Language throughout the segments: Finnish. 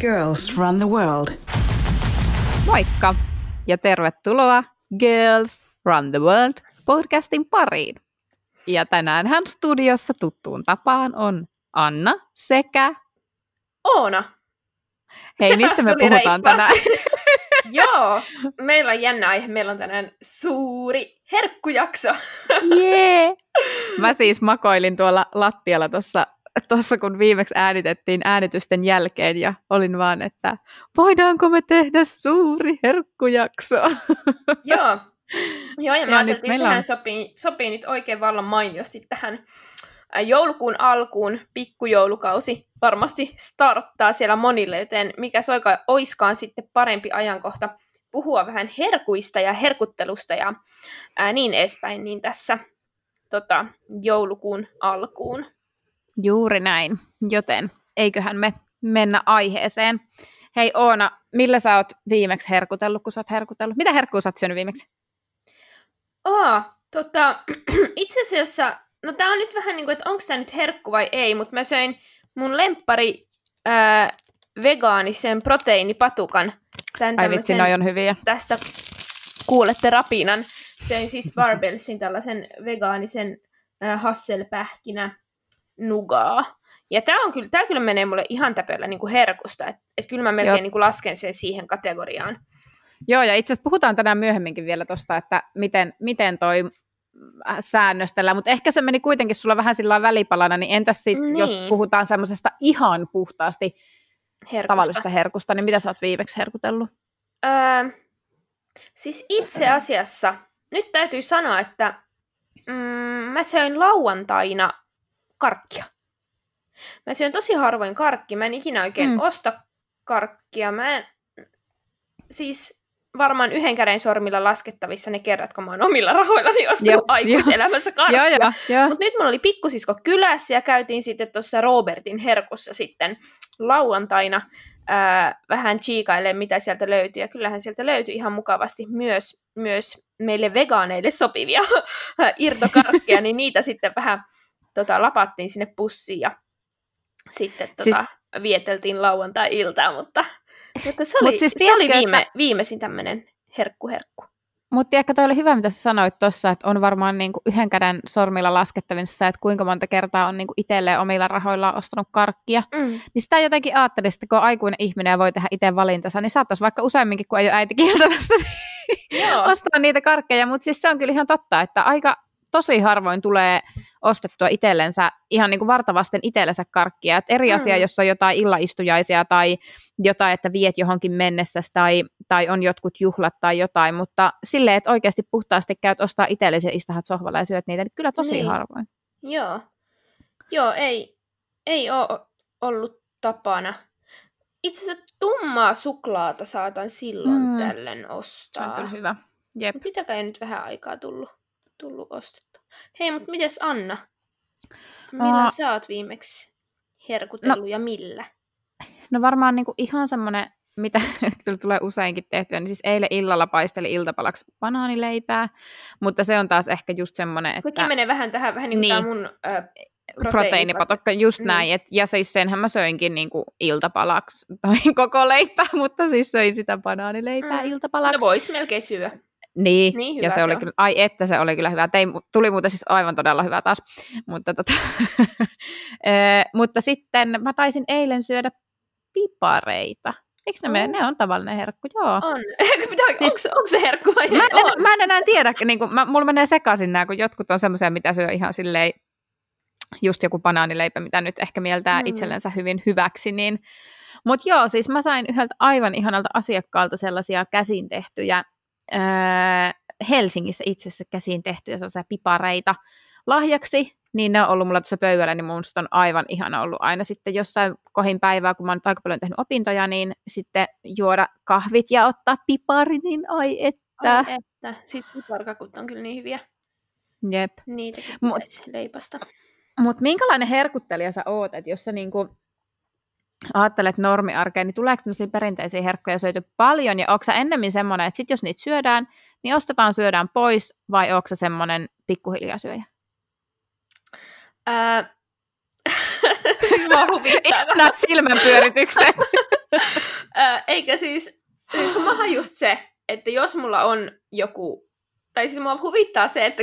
Girls Run the World. Moikka ja tervetuloa Girls Run the World podcastin pariin. Ja tänään hän studiossa tuttuun tapaan on Anna sekä... Oona. Hei, Sehän mistä me puhutaan tänään? Joo, meillä on jännä aihe. Meillä on tänään suuri herkkujakso. Jee! Mä siis makoilin tuolla lattialla tuossa tossa kun viimeksi äänitettiin äänitysten jälkeen ja olin vaan, että voidaanko me tehdä suuri herkkujakso? Joo. Joo, ja Ja ajateltiin, nyt että sehän on- sopii, sopii nyt oikein vallan mainiosti tähän ä, joulukuun alkuun, pikkujoulukausi varmasti starttaa siellä monille, joten mikä soika oiskaan sitten parempi ajankohta puhua vähän herkuista ja herkuttelusta ja ää, niin edespäin, niin tässä tota, joulukuun alkuun. Juuri näin, joten eiköhän me mennä aiheeseen. Hei Oona, millä sä oot viimeksi herkutellut, kun sä oot herkutellut? Mitä herkkua sä oot syönyt viimeksi? Aa, tota, itse asiassa, no tää on nyt vähän niin kuin, että onko tämä nyt herkku vai ei, mutta mä söin mun lemppari ää, vegaanisen proteiinipatukan. Tän Ai vitsi, noi on hyviä. Tästä kuulette rapinan. Söin siis Barbellsin tällaisen vegaanisen ää, hasselpähkinä nugaa. Ja tämä on kyllä, tää kyllä menee mulle ihan täpöllä niin kuin herkusta, että et kyllä mä melkein Joo. niin kuin lasken sen siihen kategoriaan. Joo, ja itse asiassa puhutaan tänään myöhemminkin vielä tuosta, että miten, miten toi äh, säännöstellään, mutta ehkä se meni kuitenkin sulla vähän sillä välipalana, niin entäs sit, Niin. jos puhutaan semmoisesta ihan puhtaasti Herkusta. tavallisesta herkusta, niin mitä sä oot viimeksi herkutellut? Öö, siis itse asiassa, nyt täytyy sanoa, että mm, mä söin lauantaina karkkia. Mä syön tosi harvoin karkkia, mä en ikinä oikein Mm. osta karkkia. Mä en, siis varmaan yhden käden sormilla laskettavissa ne kerrat, kun mä oon omilla rahoillani ostanut Jep, aikuiselämässä karkkia. Mutta nyt mulla oli pikkusisko kylässä ja käytiin sitten tuossa Robertin herkussa sitten lauantaina ää, vähän chiikailemaan, mitä sieltä löytyy. Ja kyllähän sieltä löytyi ihan mukavasti myös, myös meille vegaaneille sopivia irtokarkkeja, niin niitä sitten vähän tota, lapattiin sinne pussiin ja sitten tota, Siis- vieteltiin lauantai-iltaa, mutta, mutta se Mut oli, siis se oli viime, että- viimeisin tämmöinen herkku-herkku. Mutta ehkä toi oli hyvä, mitä sä sanoit tuossa, että on varmaan niinku yhden käden sormilla laskettavissa, että kuinka monta kertaa on niinku itselleen omilla rahoillaan ostanut karkkia. Mm. Niin sitä jotenkin ajattelin, että kun on aikuinen ihminen ja voi tehdä itse valintansa, niin saattaisi vaikka useamminkin, kun ei ole äiti kieltämässä, niin ostaa niitä karkkeja. Mutta siis se on kyllä ihan totta, että aika tosi harvoin tulee ostettua itsellensä ihan niin kuin vartavasten itsellensä karkkia. Et eri Mm. asia, jos on jotain illaistujaisia tai jotain, että viet johonkin mennessä tai, tai on jotkut juhlat tai jotain, mutta silleen, että oikeasti puhtaasti käyt ostaa itsellesi ja istahat sohvalla ja syöt niitä, niin kyllä tosi Niin. harvoin. Joo. Joo, ei, ei ole ollut tapana. Itse asiassa tummaa suklaata saatan silloin Mm. tällöin Se on ostaa. kyllä hyvä. Jep. Mut Mitäkään ei nyt vähän aikaa tullut, tullut ostettua. Hei, mutta mites Anna? Milloin Aa. sä oot viimeksi herkutellut no. ja millä? No varmaan niinku ihan semmoinen, mitä kyllä tulee useinkin tehtyä, niin siis eilen illalla paisteli iltapalaksi banaanileipää, mutta se on taas ehkä just semmoinen, että Sekin menee vähän tähän, vähän niin kuin Niin. mun äh, proteiinipatokka, just Niin. näin, et, ja siis senhän mä söinkin niinku iltapalaksi, tai koko leipää, mutta siis söin sitä banaanileipää Mm. iltapalaksi. No vois melkein syödä. Niin, Niin ja se se oli on. kyllä, ai että se oli kyllä hyvä. Tein, tuli muuten siis aivan todella hyvä taas. Mutta, tota, Ee, mutta sitten mä taisin eilen syödä pipareita. Eikö ne, mene? Oh. ne on tavallinen herkku, joo. On. Mitä, Siis- onko, se, onko se herkku vai Mä en, On. mä en enää tiedä, niin kuin, mä, mulla menee sekaisin nämä, kun jotkut on semmoisia, mitä syö ihan silleen, just joku banaanileipä, mitä nyt ehkä mieltää mm. itsellensä hyvin hyväksi, niin mutta joo, siis mä sain yhdeltä aivan ihanalta asiakkaalta sellaisia käsin tehtyjä, öö, Helsingissä itse asiassa käsin tehtyjä sellaisia pipareita lahjaksi, niin ne on ollut mulla tuossa pöydällä, niin mun on aivan ihana ollut aina sitten jossain kohin päivää, kun mä oon aika paljon tehnyt opintoja, niin sitten juoda kahvit ja ottaa pipari, niin ai että. Ai että. Sitten piparkakut on kyllä niin hyviä. Jep. Niitäkin Mut- leipasta. Mutta minkälainen herkuttelija sä oot, että jos sä niinku ajattelet normiarkeen, niin tuleeko tämmöisiä perinteisiä herkkuja syöty paljon, ja onko sä ennemmin semmoinen, että sit jos niitä syödään, niin ostetaan syödään pois, vai onko se semmoinen pikkuhiljaa syöjä? Ää, Mua huvittaa. Silmänpyöritykset. Ö, Eikä siis, siis mä just se, että jos mulla on joku, tai siis mua huvittaa se, että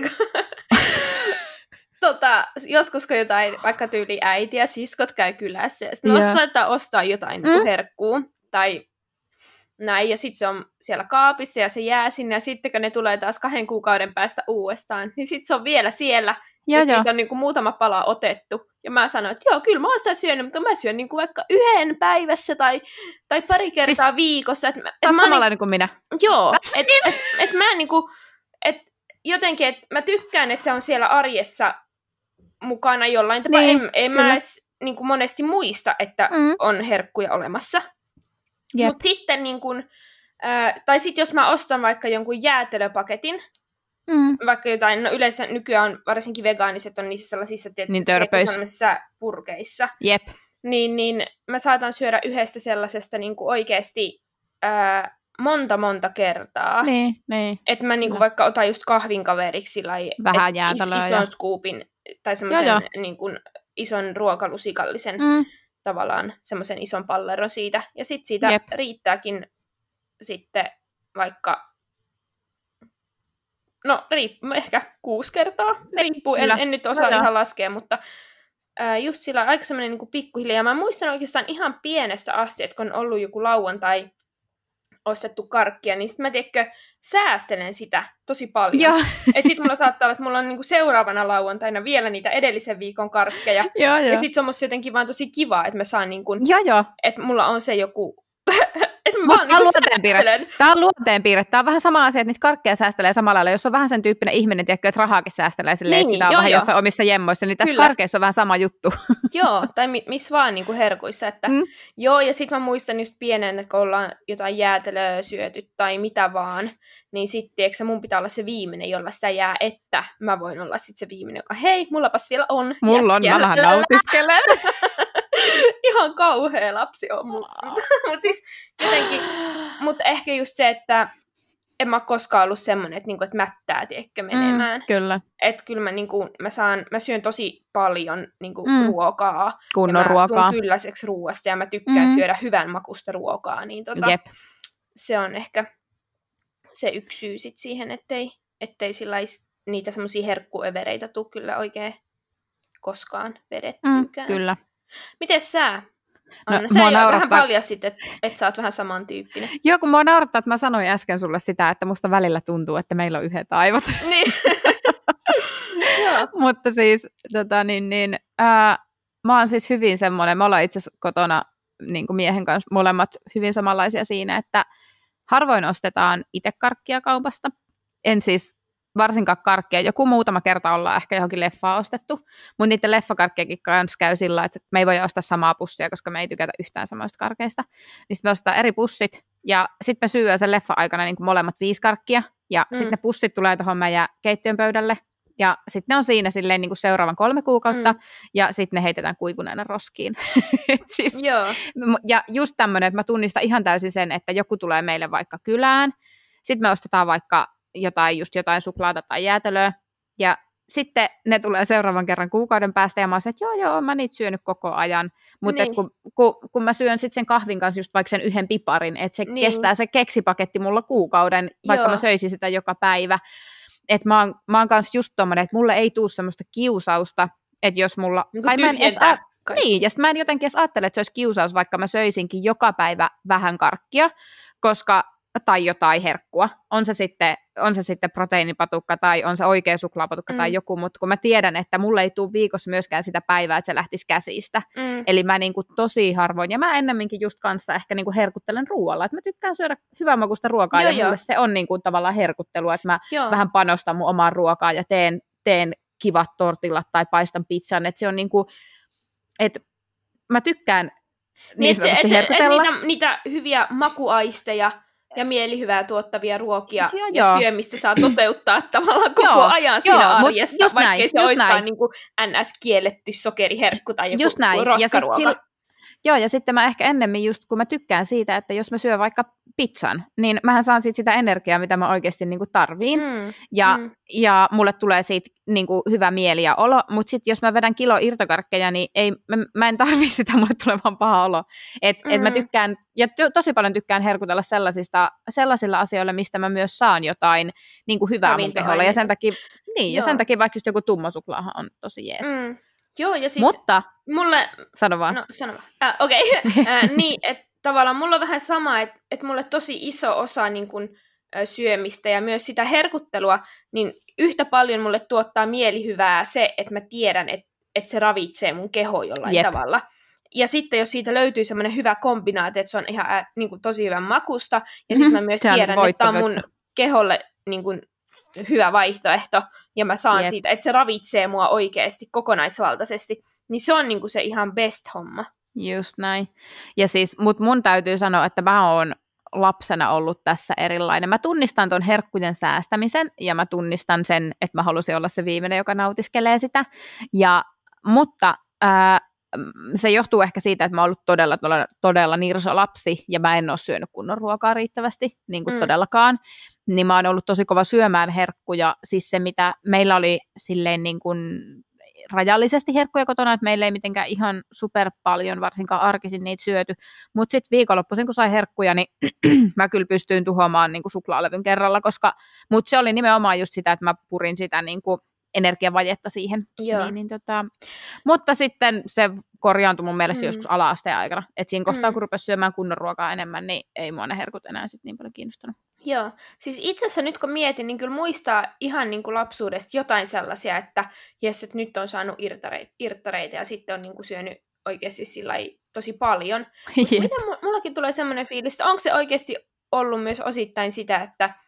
tota, joskus kun jotain, vaikka tyyli äiti ja siskot käy kylässä, ja sitten yeah. saattaa ostaa jotain Mm. mm. herkkuu, tai näin, ja sitten se on siellä kaapissa ja se jää sinne, ja sitten kun ne tulee taas kahden kuukauden päästä uudestaan, niin sitten se on vielä siellä, ja, ja siitä on niin kuin muutama pala otettu. Ja mä sanoin, että joo, kyllä mä oon sitä syönyt, mutta mä syön niin kuin vaikka yhden päivässä tai, tai pari kertaa siis, viikossa. Et, mä- Sä oot samanlainen kuin minä. Joo, että et, et mä niinku, et jotenkin, että mä tykkään, että se on siellä arjessa mukana jollain tapaa. Niin, en, en kyllä. mä edes niinku monesti muista, että Mm. on herkkuja olemassa. Mutta sitten niin kun, äh, tai sitten jos mä ostan vaikka jonkun jäätelöpaketin, Mm. vaikka jotain, no yleensä nykyään on, varsinkin vegaaniset on niissä sellaisissa tiet, Niin sellaisissa purkeissa, Jep. niin, niin mä saatan syödä yhdestä sellaisesta niin kuin oikeasti ää, monta monta kertaa. Niin, niin. Että mä niinku Kyllä. vaikka otan just kahvin kaveriksi sillai, Vähän jäätelöä is, ja- ison scoopin tai semmoisen Joo, niinku, ison ruokalusikallisen Mm. tavallaan semmoisen ison palleron siitä. Ja sitten siitä Jep. riittääkin sitten vaikka, no riippuu ehkä kuusi kertaa, riippuu, en, kyllä. en nyt osaa Joo, joo. ihan laskea, mutta ää, just sillä aika semmoinen niin pikkuhiljaa. Ja mä muistan oikeastaan ihan pienestä asti, että kun on ollut joku lauantai ostettu karkkia, niin sitten mä tiedätkö, säästelen sitä tosi paljon. Joo, Et sit mulla saattaa olla, että mulla on niinku seuraavana lauantaina vielä niitä edellisen viikon karkkeja. joo, Ja joo. sit se on musta jotenkin vaan tosi kiva, että mä saan niinku, Joo, joo. että mulla on se joku, mä Mut vaan tää on niinku luonteenpiirre. Tämä on luonteenpiirre. Tämä on vähän sama asia, että niitä karkkeja säästelee samalla lailla. Jos on vähän sen tyyppinen ihminen, tiedätkö, että rahaakin säästelee silleen, Niin, että sitä on joo, vähän joo. jossain omissa jemmoissa, niin tässä Kyllä. karkeissa on vähän sama juttu. Joo, tai mi- missä vaan niinku herkuissa. Että, Mm. Joo, ja sit mä muistan just pienen, että kun ollaan jotain jäätelöä syöty tai mitä vaan, niin sitten eikö mun pitää olla se viimeinen, jolla sitä jää, että mä voin olla sitten se viimeinen, joka hei, mullapas vielä on. Mulla on, jätskiä." mä vähän nautiskelen. Ihan kauhea lapsi on. Mutta siis jotenkin, mutta ehkä just se, että en mä koskaan ollut semmoinen, että, niinku, että mättää, tiedätkö, menemään. Mm. Kyllä, Että kyllä mä, niinku, mä, saan, mä syön tosi paljon niinku, Mm. mm. ruokaa. kunnon mä ruokaa. tuun kylläiseksi ruoasta ja mä tykkään Mm. mm. syödä hyvän makusta ruokaa. Niin tota, Jep. se on ehkä se yksi syy sit siihen, ettei, ettei sillais, niitä semmoisia herkkuövereitä tule kyllä oikein koskaan Mm, vedettyykään. kyllä. Miten sä? No, Anna, sä mua jo vähän naurattaa- paljastit, että et sä oot vähän samantyyppinen. Joo, kun mua naurattaa, että mä sanoin äsken sulle sitä, että musta välillä tuntuu, että meillä on yhdet aivot. niin. Mutta siis, tota, niin, niin, ää, mä oon siis hyvin semmoinen, me ollaan itse asiassa kotona niin kuin miehen kanssa molemmat hyvin samanlaisia siinä, että harvoin ostetaan itse karkkia kaupasta. En siis varsinkaan karkkia, joku muutama kerta ollaan ehkä johonkin leffaan ostettu, mutta niiden leffakarkkiakin kanssa käy sillä, että me ei voi ostaa samaa pussia, koska me ei tykätä yhtään samoista karkeista. Niin sitten me ostetaan eri pussit, ja sitten me syödään sen leffa-aikana niin kuin molemmat viisi karkkia, ja mm. Sitten ne pussit tulee tuohon meidän keittiön pöydälle, ja sitten ne on siinä silleen niin kuin seuraavan kolme kuukautta, mm. Ja sitten ne heitetään kuivuneena roskiin. Siis, Joo. Ja just tämmöinen, että mä tunnistan ihan täysin sen, että joku tulee meille vaikka kylään, sitten me ostetaan vaikka jotain, just jotain suklaata tai jäätelöä, ja sitten ne tulee seuraavan kerran kuukauden päästä, ja mä oon että joo, joo, mä niitä syönyt koko ajan, mutta Niin. kun, kun, kun mä syön sitten sen kahvin kanssa just vaikka sen yhden piparin, että se Niin. kestää se keksipaketti mulla kuukauden, vaikka Joo. mä söisin sitä joka päivä, että mä oon, mä oon kanssa just tommonen, että mulle ei tuu semmoista kiusausta, että jos mulla, Niin tai mä en edes kaikki. niin, ja mä en jotenkin edes ajattele, että se olisi kiusaus, vaikka mä söisinkin joka päivä vähän karkkia, koska, tai jotain herkkua. On se sitten, on se sitten proteiinipatukka tai on se oikea suklaapatukka mm. tai joku, mutta kun mä tiedän, että mulle ei tule viikossa myöskään sitä päivää, että se lähtisi käsistä. Mm. Eli mä niinku tosi harvoin, ja mä ennemminkin just kanssa ehkä niinku herkuttelen ruoalla, että mä tykkään syödä hyvän makusta ruokaa, Joo, ja mulle joo. se on niinku tavallaan herkuttelua, että mä Joo. vähän panostan mun omaan ruokaan ja teen, teen kivat tortillat tai paistan pizzan, että se on niinku, että mä tykkään niin, Niin, se, et, et, niitä, niitä hyviä makuaisteja ja mielihyvää tuottavia ruokia Joo, ja joo. syömistä saa toteuttaa tavallaan koko Joo, ajan joo, siinä mut arjessa, vaikka näin, se olisikaan näin. niin kuin NS-kielletty sokeriherkku tai joku Just näin. Ja sit sil, Joo, ja sitten mä ehkä ennemmin just, kun mä tykkään siitä, että jos mä syön vaikka pizzan, niin mähän saan siitä sitä energiaa, mitä mä oikeasti niin kuin tarviin, mm. Ja, mm. ja mulle tulee siitä niin kuin hyvä mieli ja olo, mutta sitten jos mä vedän kilo irtokarkkeja, niin ei, mä, mä en tarvi sitä, mulle tulee vaan paha olo. Et, mm. et mä mm. tykkään, ja to, tosi paljon tykkään herkutella sellaisista, sellaisilla asioilla, mistä mä myös saan jotain niin kuin hyvää mun ja sen takia, niin, ja sen takia vaikka just joku tummosuklaahan on tosi jees. Mm. Joo, ja siis Mutta, mulle... Sano vaan. No, sano vaan. Äh, Okei, okay. äh, niin, että tavallaan mulla on vähän sama, että et mulle tosi iso osa niin kun, äh, syömistä ja myös sitä herkuttelua, niin yhtä paljon mulle tuottaa mielihyvää se, että mä tiedän, että et se ravitsee mun keho jollain Jep. tavalla. Ja sitten jos siitä löytyy semmoinen hyvä kombinaatio, että se on ihan äh, niin kuin, tosi hyvän makusta, ja sitten mä myös tiedän, että tämä on mun keholle niin kuin, hyvä vaihtoehto, ja mä saan Jep. siitä, että se ravitsee mua oikeasti kokonaisvaltaisesti, niin se on niinku se ihan best homma. Just näin. Ja siis, mut mun täytyy sanoa, että mä oon lapsena ollut tässä erilainen. Mä tunnistan ton herkkujen säästämisen ja mä tunnistan sen, että mä halusin olla se viimeinen, joka nautiskelee sitä. Ja, mutta ää, se johtuu ehkä siitä, että mä oon ollut todella, todella, todella nirso lapsi ja mä en ole syönyt kunnon ruokaa riittävästi, niin kuin mm. todellakaan niin mä oon ollut tosi kova syömään herkkuja. Siis se, mitä meillä oli silleen niin kuin rajallisesti herkkuja kotona, että meillä ei mitenkään ihan super paljon, varsinkaan arkisin niitä syöty. Mutta sitten viikonloppuisin, kun sai herkkuja, niin mä kyllä pystyin tuhoamaan niin kuin suklaalevyn kerralla, koska, mutta se oli nimenomaan just sitä, että mä purin sitä niin kuin energiavajetta siihen. Joo. Niin, niin tota, mutta sitten se korjaantui mun mielestä mm. joskus ala-asteen aikana. Että siinä kohtaa, mm. kun rupesi syömään kunnon ruokaa enemmän, niin ei mua ne herkut enää sit niin paljon kiinnostanut. Joo, siis itse asiassa nyt kun mietin, niin kyllä muistaa ihan niin kuin lapsuudesta jotain sellaisia, että jes, että nyt on saanut irtareita, irtareita ja sitten on niin kuin syönyt oikeasti sillä tosi paljon. Miten mullakin tulee semmoinen fiilis, että onko se oikeasti ollut myös osittain sitä, että.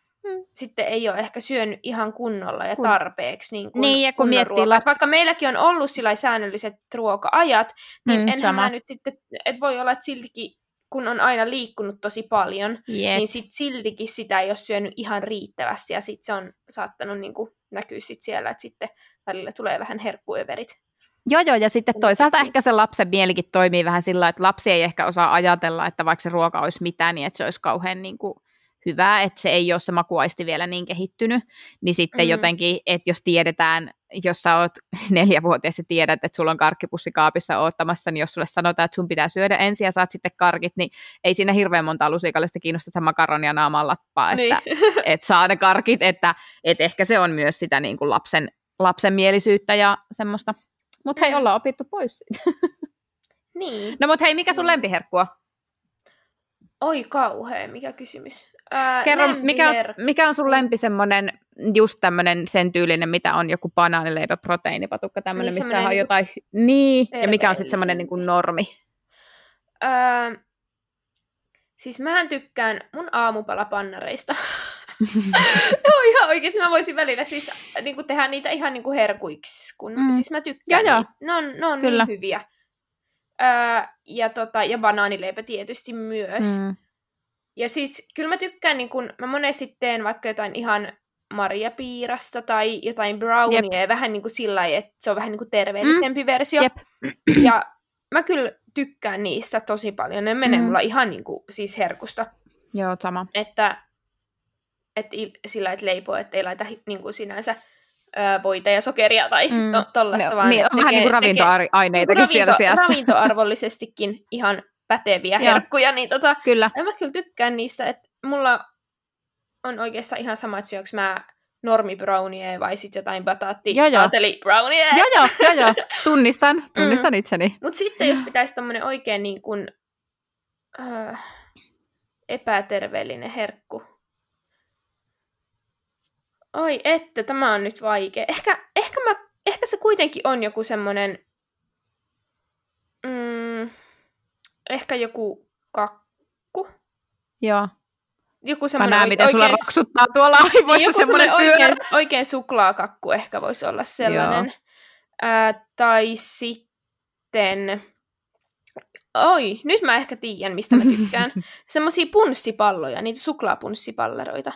Sitten ei ole ehkä syönyt ihan kunnolla ja tarpeeksi niin kuin niin, ja kun miettii lapsi... Vaikka meilläkin on ollut sillä säännölliset ruoka-ajat, niin hmm, enhän mä nyt sitten, että voi olla, että siltikin kun on aina liikkunut tosi paljon, yep. niin sit siltikin sitä ei ole syönyt ihan riittävästi, ja sitten se on saattanut niin kuin, näkyä sit siellä, että sitten välillä tulee vähän herkkuöverit. Joo, joo, ja sitten toisaalta ehkä se lapsen mielikin toimii vähän sillä, että lapsi ei ehkä osaa ajatella, että vaikka se ruoka olisi mitään, niin että se olisi kauhean niin kuin, hyvää, että se ei ole se makuaisti vielä niin kehittynyt, niin sitten mm. jotenkin, että jos tiedetään, jos sä oot neljävuotias ja tiedät, että sulla on karkkipussi kaapissa oottamassa, niin jos sulle sanotaan, että sun pitää syödä ensin ja saat sitten karkit, niin ei siinä hirveän monta lusikallista kiinnosta sitä makaronia naamaan lappaa, että niin. et saa ne karkit, että et ehkä se on myös sitä niin kuin lapsen, lapsen mielisyyttä ja semmoista. Mutta hei, mm. ollaan opittu pois. Niin. No mutta hei, mikä sun lempiherkkua? Oi kauhea, mikä kysymys. Ää, Kerro, mikä on, mikä on sun lempi semmoinen, just tämmöinen sen tyylinen, mitä on joku banaanileipä, proteiinipatukka, tämmöinen, niin, mistä on niin jotain, niin, ja mikä on sitten semmoinen niin kuin normi? Öö, siis mähän tykkään mun aamupalapannareista. no ihan oikeasti mä voisin välillä siis niin kuin tehdä niitä ihan niin kuin herkuiksi, kun mm. siis mä tykkään. Ja, Ne on, ne on Kyllä. niin hyviä. Öö, ja, tota, ja banaanileipä tietysti myös. Mm. Ja siis kyllä mä tykkään, niin kun, mä monesti teen vaikka jotain ihan marjapiirasta tai jotain brownia, Jep. vähän niin kuin sillä lailla, että se on vähän niin kuin terveellisempi mm. versio. Jep. Ja mä kyllä tykkään niistä tosi paljon. Ne menee mm. mulla ihan niin kuin, siis herkusta. Joo, sama. Että, että sillä, että leipoo, että ei laita niin kuin sinänsä voita ja sokeria tai mm. to, tollasta, no, vaan niin, tekee, vähän niin kuin ravintoaineitakin ravinto, siellä sijassa. Ravintoarvollisestikin ihan päteviä herkkuja, niin tota, kyllä. mä kyllä tykkään niistä, että mulla on oikeastaan ihan sama, että syöks mä normi brownie vai sitten jotain bataatti joo, joo. brownie. Joo, joo, joo, joo. Tunnistan, tunnistan mm. itseni. Mutta sitten jos pitäisi tommonen oikein niin kuin, äh, epäterveellinen herkku. Oi, että tämä on nyt vaikea. Ehkä, ehkä, mä, ehkä se kuitenkin on joku semmonen mm, ehkä joku kakku. Joo. Joku Mä näen, miten oikein... sulla roksuttaa tuolla aivoissa joku semmoinen oikein, oikein suklaakakku ehkä voisi olla sellainen. Ää, tai sitten... Oi, nyt mä ehkä tiedän, mistä mä tykkään. Semmoisia punssipalloja, niitä suklaapunssipalleroita.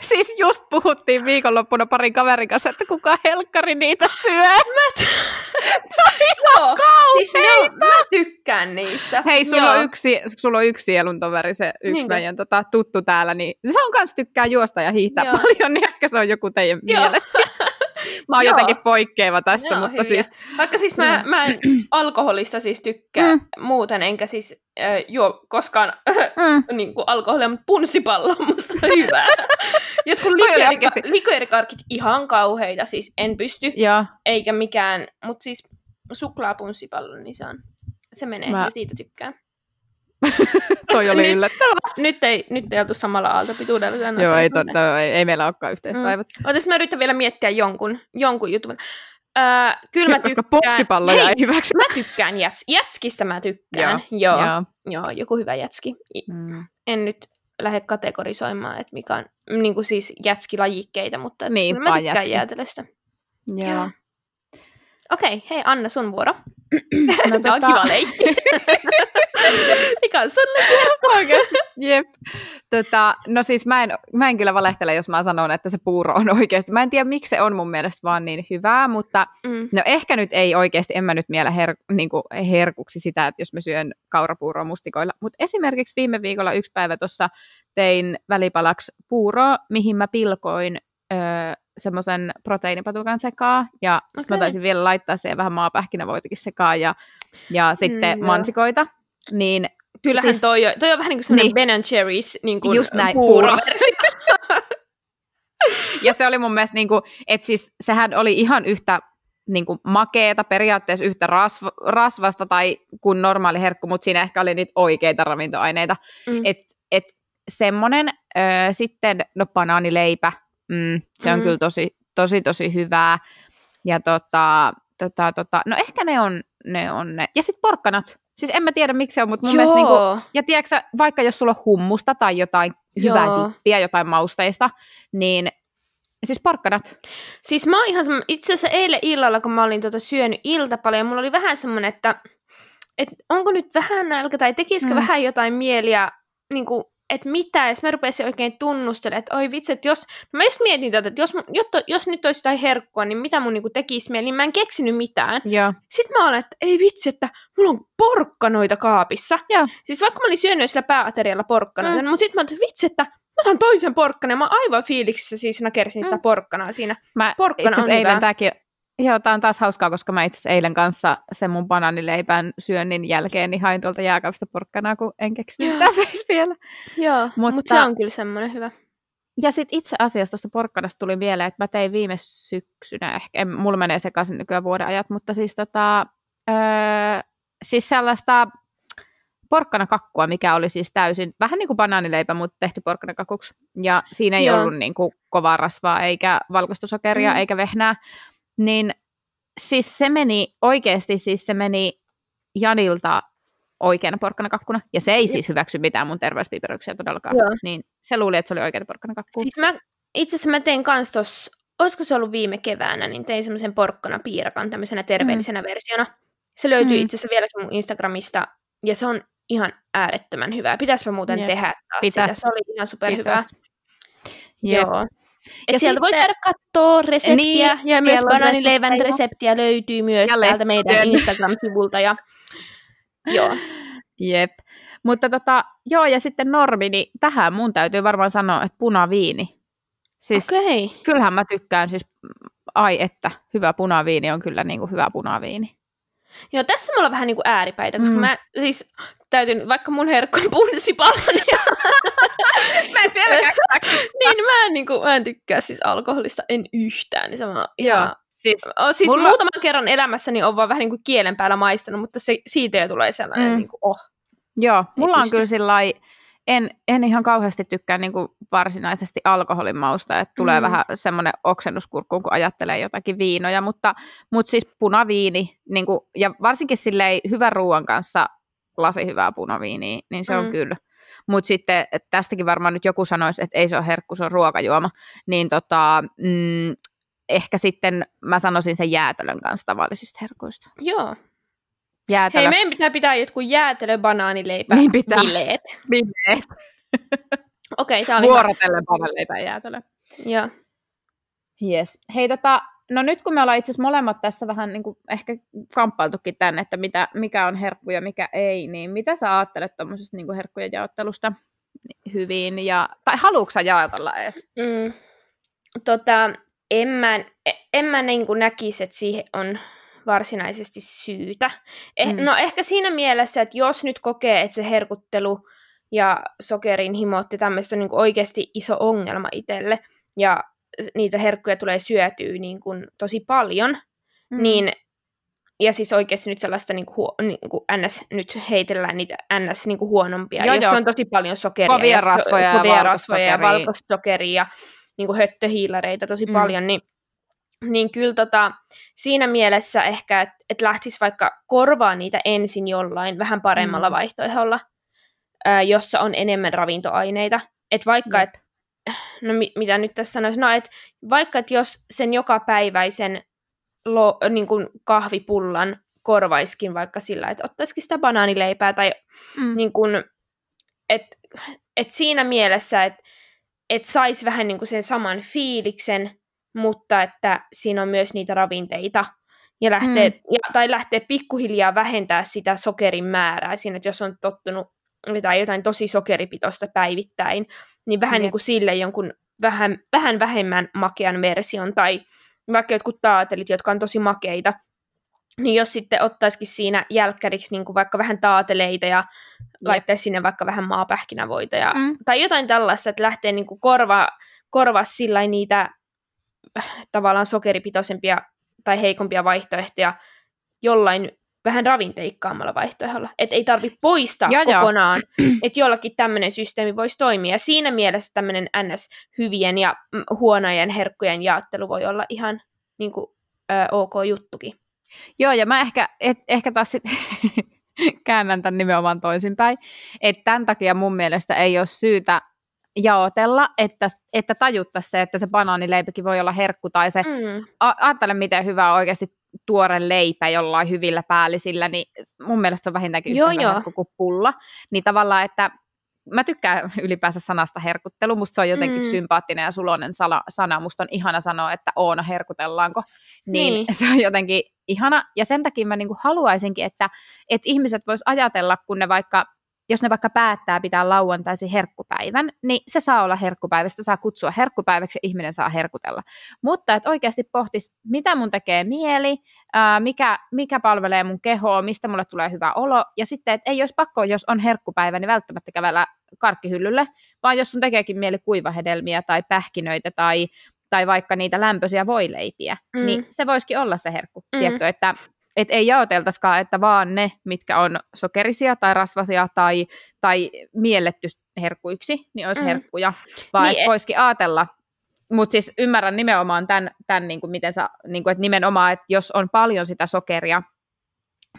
Siis just puhuttiin viikonloppuna parin kaverin kanssa, että kuka helkkari niitä syö. Mä t- no, joo. Siis siis ne on, mä tykkään niistä. Hei, sulla Joo. on, yksi, sulla on yksi sielun toveri, se yksi Niinkö? meidän tota, tuttu täällä, niin se on kans tykkää juosta ja hiihtää Joo. paljon, niin ehkä se on joku teidän Joo. mielessä. Mä oon Joo. jotenkin poikkeava tässä, Joo, mutta hyviä. siis Vaikka siis mä, mä en alkoholista siis tykkää Mm. mm. muuten, enkä siis äh, juo koskaan mm, niin kuin alkoholia, mutta punssipallo on musta hyvä. Jotkut liköörikarkit ihan kauheita, siis en pysty, ja eikä mikään, mutta siis suklaapunssipallo, niin se on, se menee mä... ja siitä tykkään. Toi oli Nyt- yllättävää. Nyt ei, nyt ei oltu samalla aaltopituudella. Joo, asian ei, totta, ei, ei meillä olekaan yhteistä Mm. aivot. Otas mä yritän vielä miettiä jonkun, jonkun jutun. Öö, kyllä mä Koska tykkään... Hei, jäi hyväksi. mä tykkään jäts... jätskistä mä tykkään. Joo. Joo. Joo. Joo, joku hyvä jätski. Mm. En nyt lähde kategorisoimaan, että mikä on niin kuin siis jätskilajikkeita, mutta Niin, mä tykkään jätski. jäätelöstä. Joo. Okei, hei Anna, sun vuoro. No, Tämä on tota- kiva leikki. mikä on sun Oikeasti, jep. Tota, no siis mä en, mä en kyllä valehtele, jos mä sanon, että se puuro on oikeasti. Mä en tiedä, miksi se on mun mielestä vaan niin hyvää, mutta mm. no ehkä nyt ei oikeasti, en mä nyt miele her, niin herkuksi sitä, että jos mä syön kaurapuuroa mustikoilla. Mutta esimerkiksi viime viikolla yksi päivä tuossa tein välipalaksi puuroa, mihin mä pilkoin öö, semmoisen proteiinipatukan sekaan, ja okay. mä taisin vielä laittaa siihen vähän maapähkinävoitakin sekaan, ja, ja sitten Mm, mansikoita. Niin Kyllähän Siis- toi, on, toi on vähän niin kuin semmoinen Niin. Ben Cherries niin kuin Just näin, puuroversio. Ja se oli mun mielestä, niin kuin, että siis sehän oli ihan yhtä niin kuin makeeta, periaatteessa yhtä rasva, rasvasta tai kuin normaali herkku, mutta siinä ehkä oli niitä oikeita ravintoaineita. Mm. Et, et semmoinen, ö, sitten, no banaanileipä, mm, se on Mm. kyllä tosi, tosi, tosi hyvää. Ja tota, tota, tota, no ehkä ne on ne. On ne. Ja sitten porkkanat. Siis en mä tiedä miksi se on, mutta mun mielestä niin kuin, Joo. ja tiedätkö, vaikka jos sulla on hummusta tai jotain hyvää Joo. dippiä, jotain mausteista, niin siis porkkanat. Siis mä oon ihan semmo- itse asiassa eilen illalla, kun mä olin tuota syönyt iltapalia, mulla oli vähän semmoinen, että et onko nyt vähän nälkä tai tekisikö mm. vähän jotain mieliä, niin kuin, että mitä, ja sit mä rupesin oikein tunnustelemaan, että oi vitsi, että jos, mä just mietin tätä, että jos, jotta, jos nyt olisi jotain herkkua, niin mitä mun niin tekisi mieli, niin mä en keksinyt mitään. Joo. Sitten mä olen, että ei vitsi, että mulla on porkkanoita kaapissa. Joo. Siis vaikka mä olin syönyt sillä pääaterialla porkkanoita, Mm. mutta sitten mä ajattelin, että vitsi, että mä otan toisen porkkanan, ja mä oon aivan fiiliksissä siis nakersin sitä Mm. porkkanaa siinä. Mä Porkkana itse eilen hyvä. Joo, tää on taas hauskaa, koska mä itse eilen kanssa sen mun banaanileipän syönnin jälkeen niin hain tuolta jääkaapista porkkanaa, kun en keksinyt mitä vielä. Joo, Mutta- Mut se on kyllä semmoinen hyvä. Ja sitten itse asiassa tuosta porkkanasta tuli mieleen, että mä tein viime syksynä, ehkä, en, mulla menee sekaisin nykyään vuoden ajat, mutta siis, tota, öö, siis sellaista porkkanakakkua, mikä oli siis täysin, vähän niin kuin banaanileipä, mutta tehty porkkanakakuksi. Ja siinä ei Joo. ollut niin kuin kovaa rasvaa, eikä valkoista sokeria, Mm. eikä vehnää. Niin siis se meni, oikeasti siis se meni Janilta oikeana porkkanakakkuna, ja se ei siis hyväksy mitään mun terveyspiiperityksiä todellakaan. Joo. Niin se luuli, että se oli oikeita porkkanakakkua. Siis mä, itse asiassa mä tein kans tos, olisiko se ollut viime keväänä, niin tein semmoisen porkkanapiirakan tämmöisenä terveellisenä mm. versiona. Se löytyy Mm. mm. itse asiassa vieläkin mun Instagramista, ja se on ihan äärettömän hyvää. Pitäisikö muuten Jep. tehdä taas Pitäis. sitä? Se oli ihan superhyvää. Pitäis. Jep. Joo. Et Ja sieltä voi sitten- käydä katsoa reseptiä, Niin, ja myös banaanileivän reseptejä. reseptiä löytyy myös Ja täältä meidän. Instagram-sivulta. Ja... Joo. Jep. Mutta tota, joo, ja sitten normi, niin tähän mun täytyy varmaan sanoa, että punaviini. Siis. Okay. kyllähän mä tykkään siis, ai että, hyvä punaviini on kyllä niin kuin hyvä punaviini. Joo, tässä mulla on vähän niinku ääripäitä, koska Mm. mm. mä siis täytyy, vaikka mun herkku on punssipallo, niin, Mä en pelkää. niin mä, en, niinku, mä en tykkää siis alkoholista, en yhtään. Niin sama, Joo, ihan, siis o, siis mulla- muutaman kerran elämässäni on vaan vähän niinku kielen päällä maistanut, mutta se, siitä tulee sellainen, Mm. mm. niinku, oh. Joo, mulla on pysty. kyllä sillä en, en ihan kauheasti tykkää niin kuin varsinaisesti alkoholin mausta, että tulee mm. Mm. vähän semmoinen oksennuskurkkuun, kun ajattelee jotakin viinoja, mutta, mutta siis punaviini, niin kuin, ja varsinkin silleen hyvän ruoan kanssa lasi hyvää punaviiniä, niin se mm. on kyllä. Mutta sitten tästäkin varmaan nyt joku sanoisi, että ei se ole herkku, se on ruokajuoma, niin tota, mm, ehkä sitten mä sanoisin sen jäätelön kanssa tavallisista herkuista. Joo. Jäätelö, Hei, meidän pitää pitää jotkut jäätelö, banaanileipä, Niin pitää. bileet. bileet, Okei, tää oli vuorotellen ja jäätelö. Joo. Yes. Hei, tota, no nyt kun me ollaan itse asiassa molemmat tässä vähän niin kuin ehkä kamppailtukin tänne, että mitä, mikä on herkku ja mikä ei, niin mitä sä ajattelet tuommoisesta niin herkkujen jaottelusta hyvin, ja, tai haluatko sä jaotella edes? Mm, tota, en mä, en mä niin kuin näkisi, että siihen on varsinaisesti syytä. Eh, mm. No ehkä siinä mielessä, että jos nyt kokee, että se herkuttelu ja sokerin himotti tämmöistä on niin oikeasti iso ongelma itselle, ja niitä herkkuja tulee syötyä niin kuin tosi paljon, mm. niin ja siis oikeasti nyt sellaista niin kuin, niin kuin ns. nyt heitellään niitä ns. Niin kuin huonompia, joo, jos joo. on tosi paljon sokeria, kovia ja, rasvoja, kovia ja, rasvoja ja valkoista sokeria ja niin kuin höttöhiilareita tosi mm. paljon, niin, niin kyllä tota, siinä mielessä ehkä, että et lähtisi vaikka korvaa niitä ensin jollain vähän paremmalla mm. vaihtoehdolla, ää, jossa on enemmän ravintoaineita. Että vaikka, mm. että no mi- mitä nyt tässä sanoisi, no et vaikka et jos sen jokapäiväisen lo, niin kuin kahvipullan korvaiskin vaikka sillä, että ottaisikin sitä banaanileipää tai mm. niin kuin, et, et siinä mielessä, että et saisi vähän niin kuin sen saman fiiliksen, mutta että siinä on myös niitä ravinteita ja lähtee, mm. ja, tai lähtee pikkuhiljaa vähentää sitä sokerin määrää siinä, että jos on tottunut tai jotain tosi sokeripitoista päivittäin, niin vähän niin kuin sille jonkun vähän, vähän vähemmän makean version, tai vaikka jotkut taatelit, jotka on tosi makeita, niin jos sitten ottaisikin siinä jälkkäriksi niin kuin vaikka vähän taateleita ja laittaisi sinne vaikka vähän maapähkinävoita ja, mm. tai jotain tällaista, että lähtee niin kuin korva, korvaa sillä niitä äh, tavallaan sokeripitoisempia tai heikompia vaihtoehtoja jollain vähän ravinteikkaammalla vaihtoehdolla. Että ei tarvitse poistaa ja kokonaan, että jollakin tämmöinen systeemi voisi toimia. Ja siinä mielessä tämmöinen NS hyvien ja mm, huonojen herkkujen jaottelu voi olla ihan niin kuin, ö, ok juttukin. Joo, ja mä ehkä, et, ehkä taas sitten käännän tämän nimenomaan toisinpäin. Että tämän takia mun mielestä ei ole syytä jaotella, että, että tajuttaisiin se, että se banaanileipäkin voi olla herkku, tai se, mm. a- ajattele miten hyvä oikeasti tuore leipä jollain hyvillä päällisillä, niin mun mielestä se on vähintäänkin yhtä joo, herkku kuin pulla. Niin tavallaan, että mä tykkään ylipäänsä sanasta herkuttelu, musta se on jotenkin mm. sympaattinen ja sulonen sana, sana, musta on ihana sanoa, että Oona herkutellaanko, niin, niin. se on jotenkin ihana, ja sen takia mä niinku haluaisinkin, että, että ihmiset vois ajatella, kun ne vaikka jos ne vaikka päättää pitää lauantaisin herkkupäivän, niin se saa olla herkkupäivä, sitä saa kutsua herkkupäiväksi ja ihminen saa herkutella. Mutta että oikeasti pohtis, mitä mun tekee mieli, ää, mikä, mikä palvelee mun kehoa, mistä mulle tulee hyvä olo, ja sitten, että ei olisi pakko, jos on herkkupäivä, niin välttämättä kävellä karkkihyllylle, vaan jos sun tekeekin mieli kuivahedelmiä tai pähkinöitä tai tai vaikka niitä lämpöisiä voileipiä, mm. niin se voisikin olla se herkku. Mm. Tiedätkö, että et ei jaoteltaisikaan, että vaan ne, mitkä on sokerisia tai rasvasia tai, tai mielletty herkkuiksi, niin olisi mm. herkkuja, vaan niin, että voisikin ajatella, mutta siis ymmärrän nimenomaan tämän, tämän niin kuin miten sä, niin kuin, että nimenomaan, että jos on paljon sitä sokeria,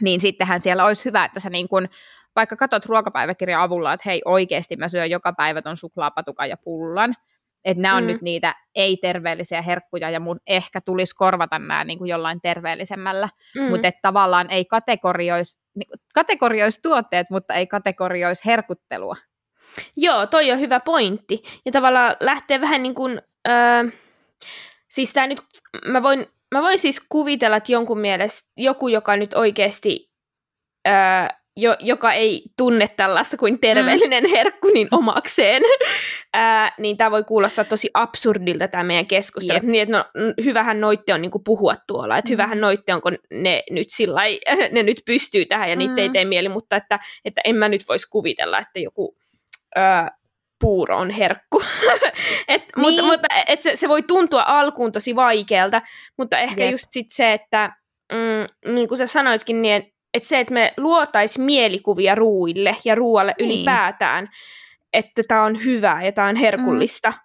niin sittenhän siellä olisi hyvä, että sä niin kuin, vaikka katsot ruokapäiväkirjan avulla, että hei oikeasti mä syön joka päivä ton suklaapatukan ja pullan, että nämä on mm. nyt niitä ei-terveellisiä herkkuja ja mun ehkä tulisi korvata nämä niin kuin jollain terveellisemmällä, mm. mutta että tavallaan ei kategorioisi, kategorioisi tuotteet, mutta ei kategorioisi herkuttelua. Joo, toi on hyvä pointti. Ja tavallaan lähtee vähän niin kuin, öö, siis tämä nyt, mä voin, mä voin siis kuvitella, että jonkun mielestä joku, joka nyt oikeasti öö, jo, joka ei tunne tällaista kuin terveellinen mm. herkku niin omakseen, ää, niin tämä voi kuulostaa tosi absurdilta tämä meidän keskustelu. Yep. Niin, että no, hyvähän noitte on niinku puhua tuolla, että mm. hyvähän noitte on, kun ne nyt, sillai, ne nyt pystyy tähän ja niitä mm. ei tee mieli, mutta että, että en mä nyt voisi kuvitella, että joku ää, puuro on herkku. et, niin. Mutta, mutta et se, se voi tuntua alkuun tosi vaikealta, mutta ehkä yep. just sit se, että mm, niin kuin sä sanoitkin, niin että se, että me luotais mielikuvia ruuille ja ruoalle niin. ylipäätään, että tämä on hyvää ja tämä on herkullista, mm.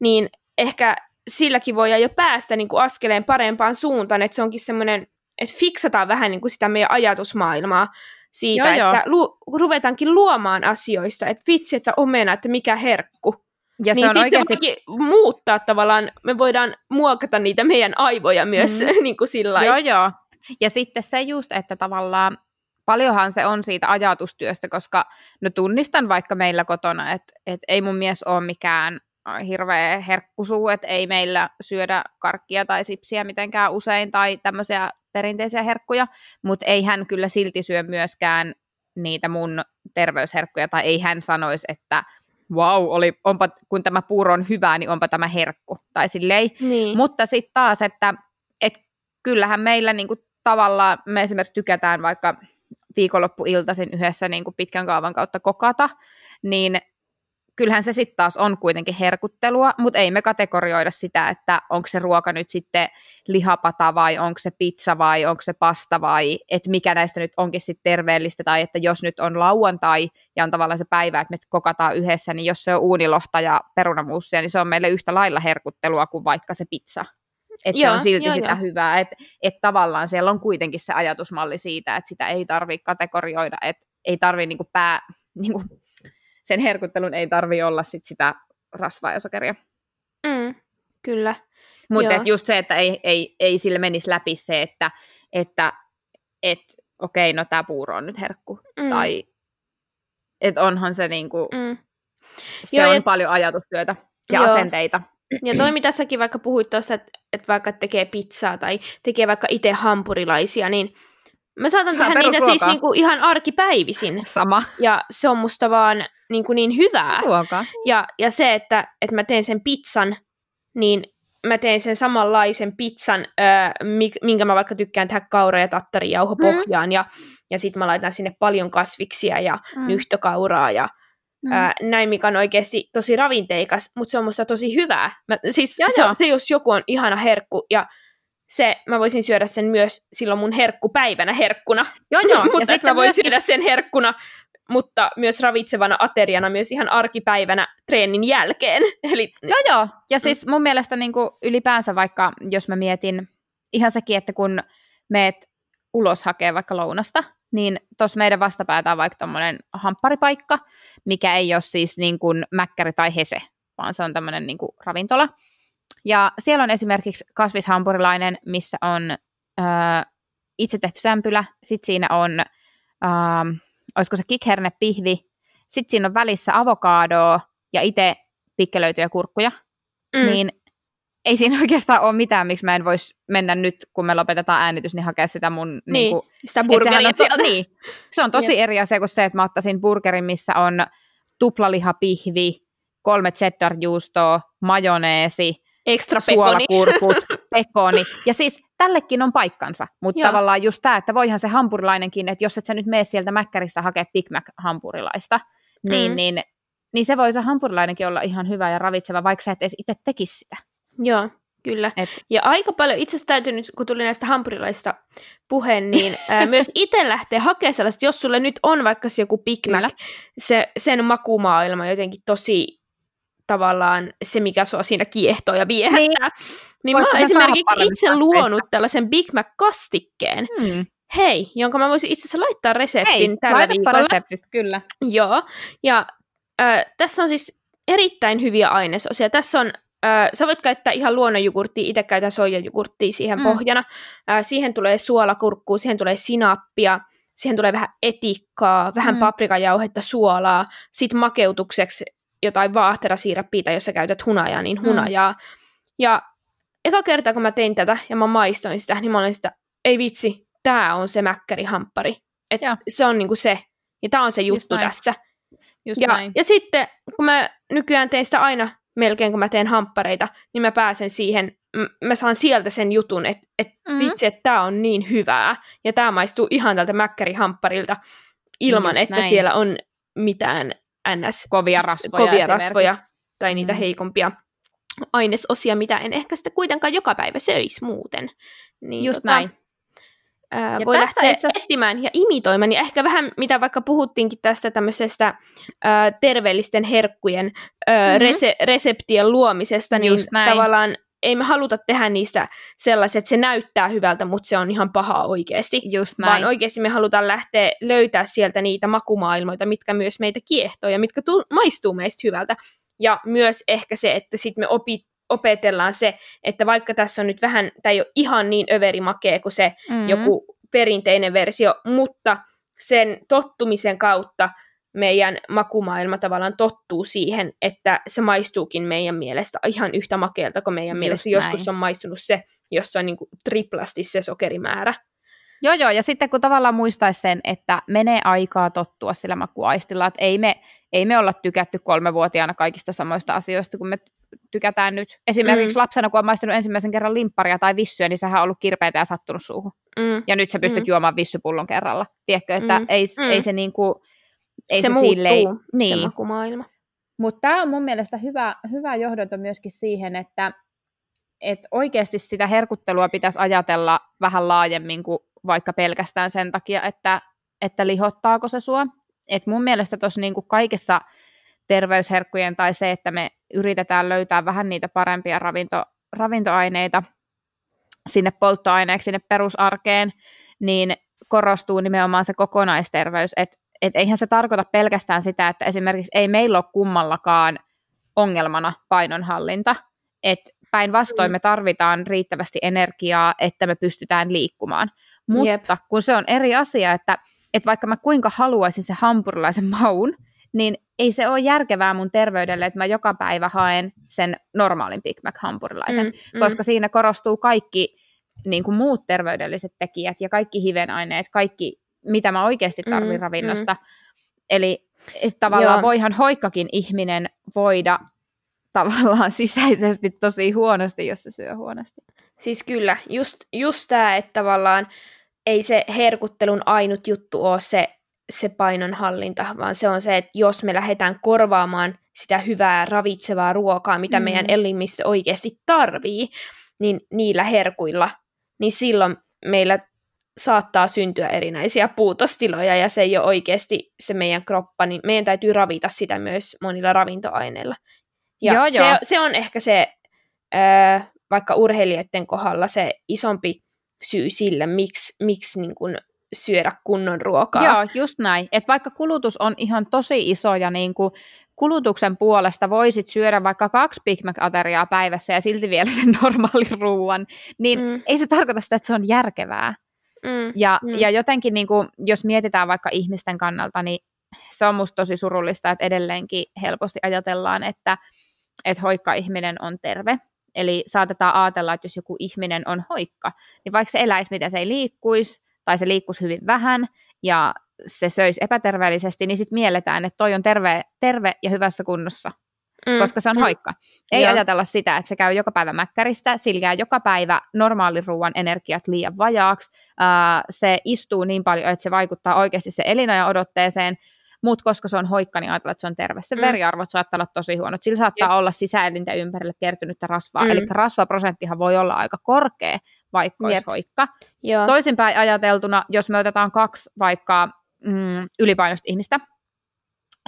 niin ehkä silläkin voi jo päästä niin kuin askeleen parempaan suuntaan, että se onkin semmoinen, että fiksataan vähän niin kuin sitä meidän ajatusmaailmaa siitä, joo, että joo. Lu- ruvetaankin luomaan asioista, että vitsi, että omena, että mikä herkku. Ja niin se on oikeasti... se muuttaa tavallaan, me voidaan muokata niitä meidän aivoja myös mm. niin kuin sillä Joo, joo. Ja sitten se just, että tavallaan paljonhan se on siitä ajatustyöstä, koska no tunnistan vaikka meillä kotona, että, että ei mun mies ole mikään hirveä herkkusuu, että ei meillä syödä karkkia tai sipsiä mitenkään usein tai tämmöisiä perinteisiä herkkuja, mutta ei hän kyllä silti syö myöskään niitä mun terveysherkkuja, tai ei hän sanoisi, että wow, oli, onpa, kun tämä puuro on hyvää, niin onpa tämä herkku, tai silleen. Niin. Mutta sitten taas, että et kyllähän meillä niinku tavallaan, me esimerkiksi tykätään vaikka viikonloppuiltaisin yhdessä niinku pitkän kaavan kautta kokata, niin kyllähän se sitten taas on kuitenkin herkuttelua, mutta ei me kategorioida sitä, että onko se ruoka nyt sitten lihapata vai onko se pizza vai onko se pasta vai että mikä näistä nyt onkin sitten terveellistä tai että jos nyt on lauantai ja on tavallaan se päivä, että me kokataan yhdessä, niin jos se on uunilohta ja perunamuussia, niin se on meille yhtä lailla herkuttelua kuin vaikka se pizza. Että se on silti joo, sitä joo. hyvää, että et tavallaan siellä on kuitenkin se ajatusmalli siitä, että sitä ei tarvitse kategorioida, että ei tarvitse niinku pää, niinku sen herkuttelun ei tarvi olla sit sitä rasvaa ja sokeria. Mm, kyllä. Mutta just se, että ei, ei, ei sille menisi läpi se, että, että et, okei, no tämä puuro on nyt herkku. Mm. Tai että onhan se niinku, mm. se Joo, on ja... paljon ajatustyötä ja Joo. asenteita. Ja toi, mitä säkin vaikka puhuit tuossa, että, että vaikka tekee pizzaa tai tekee vaikka itse hampurilaisia, niin Mä saatan tehdä niitä siis niinku ihan arkipäivisin. Sama. Ja se on musta vaan niinku niin hyvää. Ruoka. Ja, ja se, että, että mä teen sen pizzan, niin mä teen sen samanlaisen pizzan, öö, minkä mä vaikka tykkään tehdä kaura- ja tattarijauho pohjaan, mm. ja, ja sitten mä laitan sinne paljon kasviksia ja mm. nyhtökauraa ja mm. öö, näin, mikä on oikeasti tosi ravinteikas, mutta se on musta tosi hyvää. Mä, siis ja se, se, jos joku on ihana herkku, ja se, mä voisin syödä sen myös silloin mun herkkupäivänä herkkuna. Joo, joo. mutta ja mä voin myöskin... syödä sen herkkuna, mutta myös ravitsevana ateriana myös ihan arkipäivänä treenin jälkeen. Eli... Joo, joo. Ja siis mun mielestä niin kuin ylipäänsä vaikka, jos mä mietin ihan sekin, että kun meet ulos hakee vaikka lounasta, niin tuossa meidän vastapäätä on vaikka tuommoinen hampparipaikka, mikä ei ole siis niin kuin mäkkäri tai hese, vaan se on tämmöinen niin kuin ravintola. Ja siellä on esimerkiksi kasvishampurilainen, missä on ö, itse tehty sämpylä, sitten siinä on, ö, olisiko se kikherne pihvi, sitten siinä on välissä avokadoa ja itse pikkelöityjä kurkkuja, mm. niin ei siinä oikeastaan ole mitään, miksi mä en voisi mennä nyt, kun me lopetetaan äänitys, niin hakea sitä mun... Niin, niin kuin, sitä burgeria on, to, niin, se on tosi eri asia kuin se, että mä ottaisin burgerin, missä on tuplalihapihvi, kolme cheddar-juustoa, majoneesi, Extra suolakurkut, pekoni. Ja siis tällekin on paikkansa, mutta Joo. tavallaan just tämä, että voihan se hampurilainenkin, että jos et sä nyt mene sieltä mäkkäristä hakea Big Mac-hampurilaista, niin, mm. niin, niin se voi se hampurilainenkin olla ihan hyvä ja ravitseva, vaikka sä et edes itse tekisi sitä. Joo, kyllä. Et. Ja aika paljon, itse asiassa täytyy nyt, kun tuli näistä hampurilaista puheen, niin ää, myös itse lähtee hakemaan sellaista, jos sulle nyt on vaikka se joku Big Mac, se, sen makumaailma jotenkin tosi tavallaan se, mikä sua siinä kiehtoo ja viehättää. Niin, niin mä oon esimerkiksi itse luonut tällaisen Big Mac-kastikkeen, hmm. hei, jonka mä voisin itse asiassa laittaa reseptin hei, tällä viikolla. reseptit, kyllä. Joo, ja äh, tässä on siis erittäin hyviä ainesosia. Tässä on Äh, sä voit käyttää ihan luonnonjogurttia, itse käytän soijajogurttia siihen mm. pohjana. Äh, siihen tulee suolakurkkuu, siihen tulee sinappia, siihen tulee vähän etikkaa, vähän mm. paprikajauhetta, suolaa. Sitten makeutukseksi jotain vaahterasiirappia tai jos sä käytät hunajaa, niin mm. hunajaa. Mm. Ja eka kerta, kun mä tein tätä ja mä maistoin sitä, niin mä olin sitä, ei vitsi, tää on se mäkkärihamppari. Et se on niinku se, ja tää on se juttu Just tässä. Just ja, näin. ja sitten, kun mä nykyään teen sitä aina melkein, kun mä teen hamppareita, niin mä pääsen siihen, mä saan sieltä sen jutun, että et, mm-hmm. vitsi, että tää on niin hyvää, ja tää maistuu ihan tältä mäkkärihampparilta, ilman, Just että näin. siellä on mitään ns. Kovia rasvoja, kovia rasvoja tai niitä mm. heikompia ainesosia, mitä en ehkä sitä kuitenkaan joka päivä söisi muuten. Niin Just tota, näin. Ää, voi lähteä itse etsimään ja imitoimaan. Ja ehkä vähän, mitä vaikka puhuttiinkin tästä tämmöisestä ää, terveellisten herkkujen ää, mm-hmm. rese- reseptien luomisesta, niin tavallaan ei me haluta tehdä niistä sellaisia, että se näyttää hyvältä, mutta se on ihan pahaa oikeasti. Just näin. Vaan oikeasti me halutaan lähteä löytää sieltä niitä makumaailmoita, mitkä myös meitä kiehtoo ja mitkä tu- maistuu meistä hyvältä. Ja myös ehkä se, että sitten me opit, opetellaan se, että vaikka tässä on nyt vähän, tämä ei ole ihan niin överimakea kuin se mm-hmm. joku perinteinen versio, mutta sen tottumisen kautta meidän makumaailma tavallaan tottuu siihen, että se maistuukin meidän mielestä ihan yhtä makealta kuin meidän Just mielestä näin. joskus on maistunut se, jossa on niin kuin triplasti se sokerimäärä. Joo, joo, ja sitten kun tavallaan muistaisi sen, että menee aikaa tottua sillä makuaistilla, että ei me, ei me olla tykätty kolmevuotiaana kaikista samoista asioista, kun me tykätään nyt. Esimerkiksi mm. lapsena, kun on maistanut ensimmäisen kerran limpparia tai vissyä, niin sehän on ollut kirpeitä ja sattunut suuhun. Mm. Ja nyt sä pystyt mm. juomaan vissypullon kerralla. Tiedätkö, että mm. ei, mm. ei se niinku, ei se, se muuttuu, silleen, niin. se makumaailma. Mutta tämä on mun mielestä hyvä, hyvä johdonto myöskin siihen, että et oikeasti sitä herkuttelua pitäisi ajatella vähän laajemmin kuin vaikka pelkästään sen takia, että, että lihottaako se sua. Et mun mielestä tuossa niinku kaikessa terveysherkkujen tai se, että me yritetään löytää vähän niitä parempia ravinto, ravintoaineita sinne polttoaineeksi, sinne perusarkeen, niin korostuu nimenomaan se kokonaisterveys, että et eihän se tarkoita pelkästään sitä, että esimerkiksi ei meillä ole kummallakaan ongelmana painonhallinta, että päinvastoin me tarvitaan riittävästi energiaa, että me pystytään liikkumaan. Mutta Jep. kun se on eri asia, että, että vaikka mä kuinka haluaisin se hampurilaisen maun, niin ei se ole järkevää mun terveydelle, että mä joka päivä haen sen normaalin Big Mac-hampurilaisen, mm, mm. koska siinä korostuu kaikki niin kuin muut terveydelliset tekijät ja kaikki hivenaineet, kaikki mitä mä oikeasti tarvitsen mm, ravinnosta. Mm. Eli että tavallaan Joo. voihan hoikkakin ihminen voida tavallaan sisäisesti tosi huonosti, jos se syö huonosti. Siis kyllä, just, just tämä, että tavallaan ei se herkuttelun ainut juttu ole se, se painonhallinta, vaan se on se, että jos me lähdetään korvaamaan sitä hyvää ravitsevaa ruokaa, mitä mm. meidän elimistö oikeasti tarvii, niin niillä herkuilla, niin silloin meillä saattaa syntyä erinäisiä puutostiloja ja se ei ole oikeasti se meidän kroppa, niin meidän täytyy ravita sitä myös monilla ravintoaineilla. Ja joo, se, joo. se on ehkä se, äh, vaikka urheilijoiden kohdalla se isompi syy sille, miksi, miksi niin kun syödä kunnon ruokaa. Joo, just näin. Et vaikka kulutus on ihan tosi iso ja niin kuin kulutuksen puolesta voisit syödä vaikka kaksi Big Mac-ateriaa päivässä ja silti vielä sen normaalin ruoan, niin mm. ei se tarkoita sitä, että se on järkevää. Mm, ja, mm. ja jotenkin, niin kuin, jos mietitään vaikka ihmisten kannalta, niin se on musta tosi surullista, että edelleenkin helposti ajatellaan, että, että hoikka ihminen on terve. Eli saatetaan ajatella, että jos joku ihminen on hoikka, niin vaikka se eläisi, miten se ei liikkuisi, tai se liikkuisi hyvin vähän, ja se söisi epäterveellisesti, niin sitten mielletään, että toi on terve, terve ja hyvässä kunnossa mm. koska se on mm. hoikka. Ei Joo. ajatella sitä, että se käy joka päivä mäkkäristä, sillä joka päivä normaaliruuan energiat liian vajaaksi, uh, se istuu niin paljon, että se vaikuttaa oikeasti se elinajan odotteeseen, mutta koska se on hoikka, niin ajatellaan, että se on terve. Se mm. veriarvot saattaa olla tosi huonot. Sillä saattaa Jep. olla sisäelinten ympärille kertynyttä rasvaa. Mm. Eli rasvaprosenttihan voi olla aika korkea, vaikka olisi Jep. hoikka. Joo. Toisinpäin ajateltuna, jos me otetaan kaksi vaikka mm, ylipainoista ihmistä,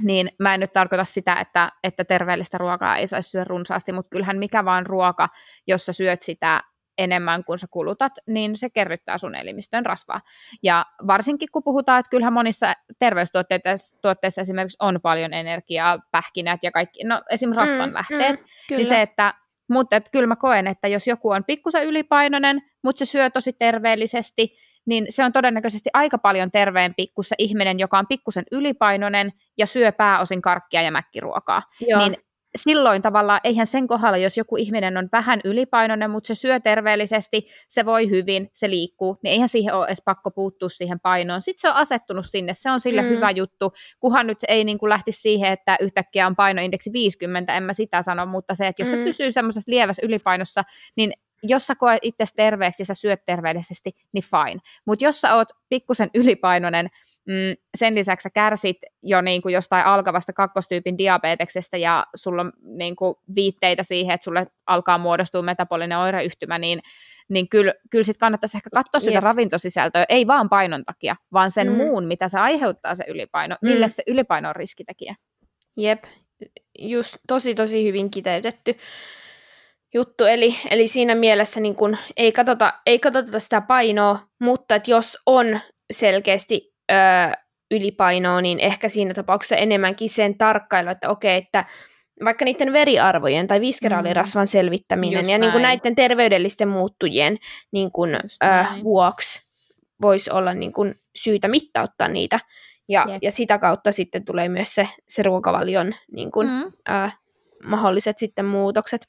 niin mä en nyt tarkoita sitä, että, että terveellistä ruokaa ei saisi syödä runsaasti, mutta kyllähän mikä vaan ruoka, jos sä syöt sitä enemmän kuin sä kulutat, niin se kerryttää sun elimistön rasvaa. Ja varsinkin kun puhutaan, että kyllähän monissa terveystuotteissa esimerkiksi on paljon energiaa, pähkinät ja kaikki, no esimerkiksi rasvan mm, lähteet, mm, niin se, että mutta et kyllä mä koen, että jos joku on pikkusen ylipainoinen, mutta se syö tosi terveellisesti, niin se on todennäköisesti aika paljon terveempi kuin se ihminen, joka on pikkusen ylipainoinen ja syö pääosin karkkia ja mäkkiruokaa. Joo. Niin silloin tavallaan, eihän sen kohdalla, jos joku ihminen on vähän ylipainoinen, mutta se syö terveellisesti, se voi hyvin, se liikkuu, niin eihän siihen ole edes pakko puuttua siihen painoon. Sitten se on asettunut sinne, se on sille mm. hyvä juttu, kunhan nyt ei niin kuin lähtisi siihen, että yhtäkkiä on painoindeksi 50, en mä sitä sano, mutta se, että jos mm. se pysyy semmoisessa lievässä ylipainossa, niin jos sä koet itse terveeksi ja sä syöt terveellisesti, niin fine. Mutta jos sä oot pikkusen ylipainoinen, mm, sen lisäksi sä kärsit jo niin kuin jostain alkavasta kakkostyypin diabeteksestä ja sulla on niin kuin viitteitä siihen, että sulle alkaa muodostua metabolinen oireyhtymä, niin niin kyllä, kyllä sitten kannattaisi ehkä katsoa sitä Jep. ravintosisältöä, ei vaan painon takia, vaan sen mm. muun, mitä se aiheuttaa se ylipaino, mm. mille se ylipaino on riskitekijä. Jep, just tosi tosi hyvin kiteytetty juttu, eli, eli siinä mielessä niin kun, ei, katsota, ei katsota sitä painoa, mutta että jos on selkeästi öö, ylipainoa, niin ehkä siinä tapauksessa enemmänkin sen tarkkailu, että okei, että vaikka niiden veriarvojen tai viskeraalirasvan mm. selvittäminen Just ja niin kuin näiden terveydellisten muuttujien niin kuin, öö, vuoksi voisi olla niin kuin syytä mittauttaa niitä. Ja, ja sitä kautta sitten tulee myös se, se ruokavalion niin kuin, mm. ää, mahdolliset sitten muutokset.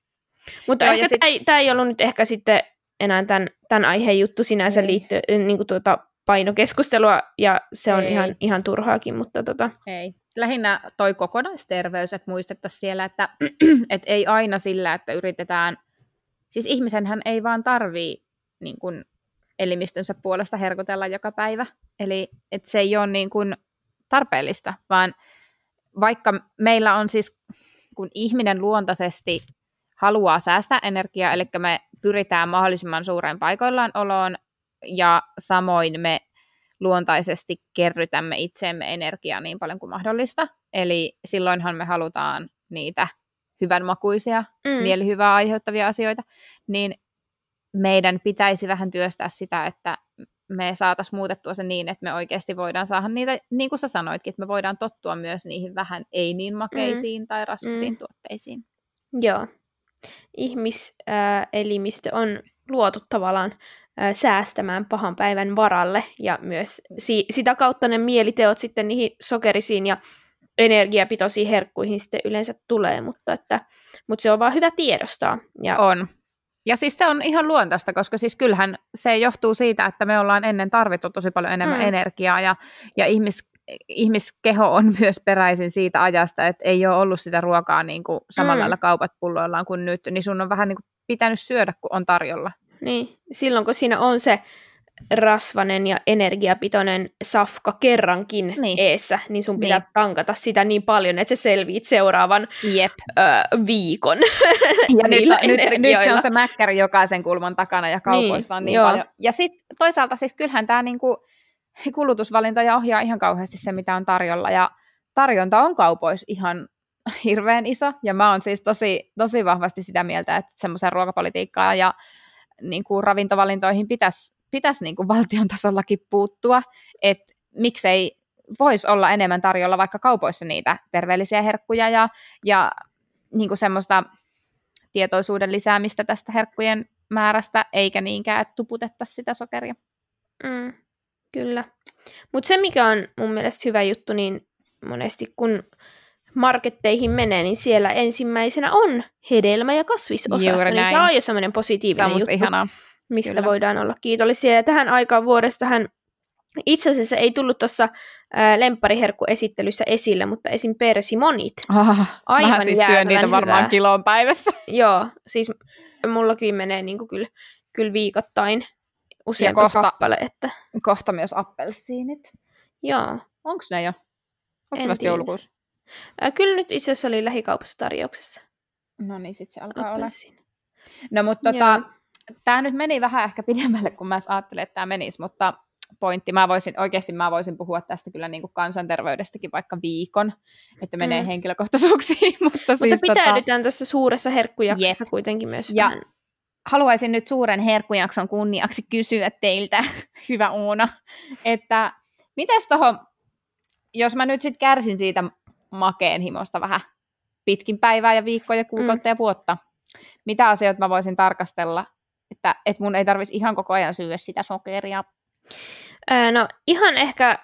Mutta Joo, ehkä sit... tämä, ei, tämä ei ollut nyt ehkä sitten enää tämän, tämän aiheen juttu sinänsä liittyy niin kuin tuota painokeskustelua, ja se on ihan, ihan turhaakin, mutta tota... Ei. Lähinnä toi kokonaisterveys, että muistettaisiin siellä, että et ei aina sillä, että yritetään, siis ihmisenhän ei vaan tarvii niin kuin, elimistönsä puolesta herkotella joka päivä, eli et se ei ole niin kuin, tarpeellista, vaan vaikka meillä on siis, kun ihminen luontaisesti haluaa säästää energiaa, eli me pyritään mahdollisimman suureen paikoillaan oloon, ja samoin me luontaisesti kerrytämme itseemme energiaa niin paljon kuin mahdollista. Eli silloinhan me halutaan niitä hyvänmakuisia, mm. mielihyvää aiheuttavia asioita, niin meidän pitäisi vähän työstää sitä, että me saataisiin muutettua se niin, että me oikeasti voidaan saada niitä, niin kuin sä sanoitkin, että me voidaan tottua myös niihin vähän ei niin makeisiin mm. tai raskasiin mm. tuotteisiin. Joo. Ihmiselimistö on luotu tavallaan säästämään pahan päivän varalle ja myös si- sitä kautta ne mieliteot sitten niihin sokerisiin ja energiapitoisiin herkkuihin sitten yleensä tulee, mutta, että, mutta se on vaan hyvä tiedostaa. Ja... On. Ja siis se on ihan luontaista, koska siis kyllähän se johtuu siitä, että me ollaan ennen tarvittu tosi paljon enemmän mm. energiaa ja, ja ihmis, ihmiskeho on myös peräisin siitä ajasta, että ei ole ollut sitä ruokaa niin kuin samalla mm. lailla kaupat pulloillaan kuin nyt, niin sun on vähän niin kuin pitänyt syödä, kun on tarjolla. Niin, silloin kun siinä on se rasvanen ja energiapitoinen safka kerrankin niin. eessä, niin sun pitää niin. tankata sitä niin paljon, että sä selviit seuraavan Jep. Ö, viikon Ja nyt, nyt, nyt se on se mäkkäri jokaisen kulman takana ja kaupoissa niin, on niin joo. paljon. Ja sitten toisaalta siis kyllähän tämä niinku kulutusvalintoja ohjaa ihan kauheasti se, mitä on tarjolla. Ja tarjonta on kaupoissa ihan hirveän iso. Ja mä oon siis tosi, tosi vahvasti sitä mieltä, että semmoisen ruokapolitiikkaa ja niin kuin ravintovalintoihin pitäisi pitäisi niin kuin valtion tasollakin puuttua, että miksei voisi olla enemmän tarjolla vaikka kaupoissa niitä terveellisiä herkkuja ja, ja niin kuin semmoista tietoisuuden lisäämistä tästä herkkujen määrästä, eikä niinkään, että tuputettaisiin sitä sokeria. Mm, kyllä. Mutta se, mikä on mun mielestä hyvä juttu, niin monesti kun marketteihin menee, niin siellä ensimmäisenä on hedelmä- ja kasvisosasto. Niin tämä on jo semmoinen positiivinen juttu, ihanaa. mistä Kyllä. voidaan olla kiitollisia. Ja tähän aikaan vuodestahan itse asiassa ei tullut tuossa lemppariherkku-esittelyssä esille, mutta esim. persimonit. Ah, Aivan siis syön niitä varmaan hyvää. kiloon päivässä. Joo, siis mullakin menee niin kuin kyllä, kyllä viikoittain useampi kohta, kappale. Että... Kohta myös appelsiinit. Joo. Onko ne jo? Onko se vasta joulukuussa? Ää, kyllä nyt itse asiassa oli lähikaupassa tarjouksessa. No niin, sitten se alkaa Appelsin. olla. No mutta tota, tämä nyt meni vähän ehkä pidemmälle, kun mä ajattelin, että tämä menisi, mutta pointti, mä voisin, oikeasti mä voisin puhua tästä kyllä niin kuin kansanterveydestäkin vaikka viikon, että menee mm. henkilökohtaisuuksiin. mutta, mutta siis pitäydytään tota... tässä suuressa herkkujaksossa Jep. kuitenkin myös ja vähän. haluaisin nyt suuren herkkujakson kunniaksi kysyä teiltä, hyvä Uuna, että mitäs tuohon, jos mä nyt sitten kärsin siitä makeen himosta vähän pitkin päivää ja viikkoja, kuukautta mm. ja vuotta. Mitä asioita mä voisin tarkastella, että, että mun ei tarvitsisi ihan koko ajan syödä sitä sokeria? Öö, no ihan ehkä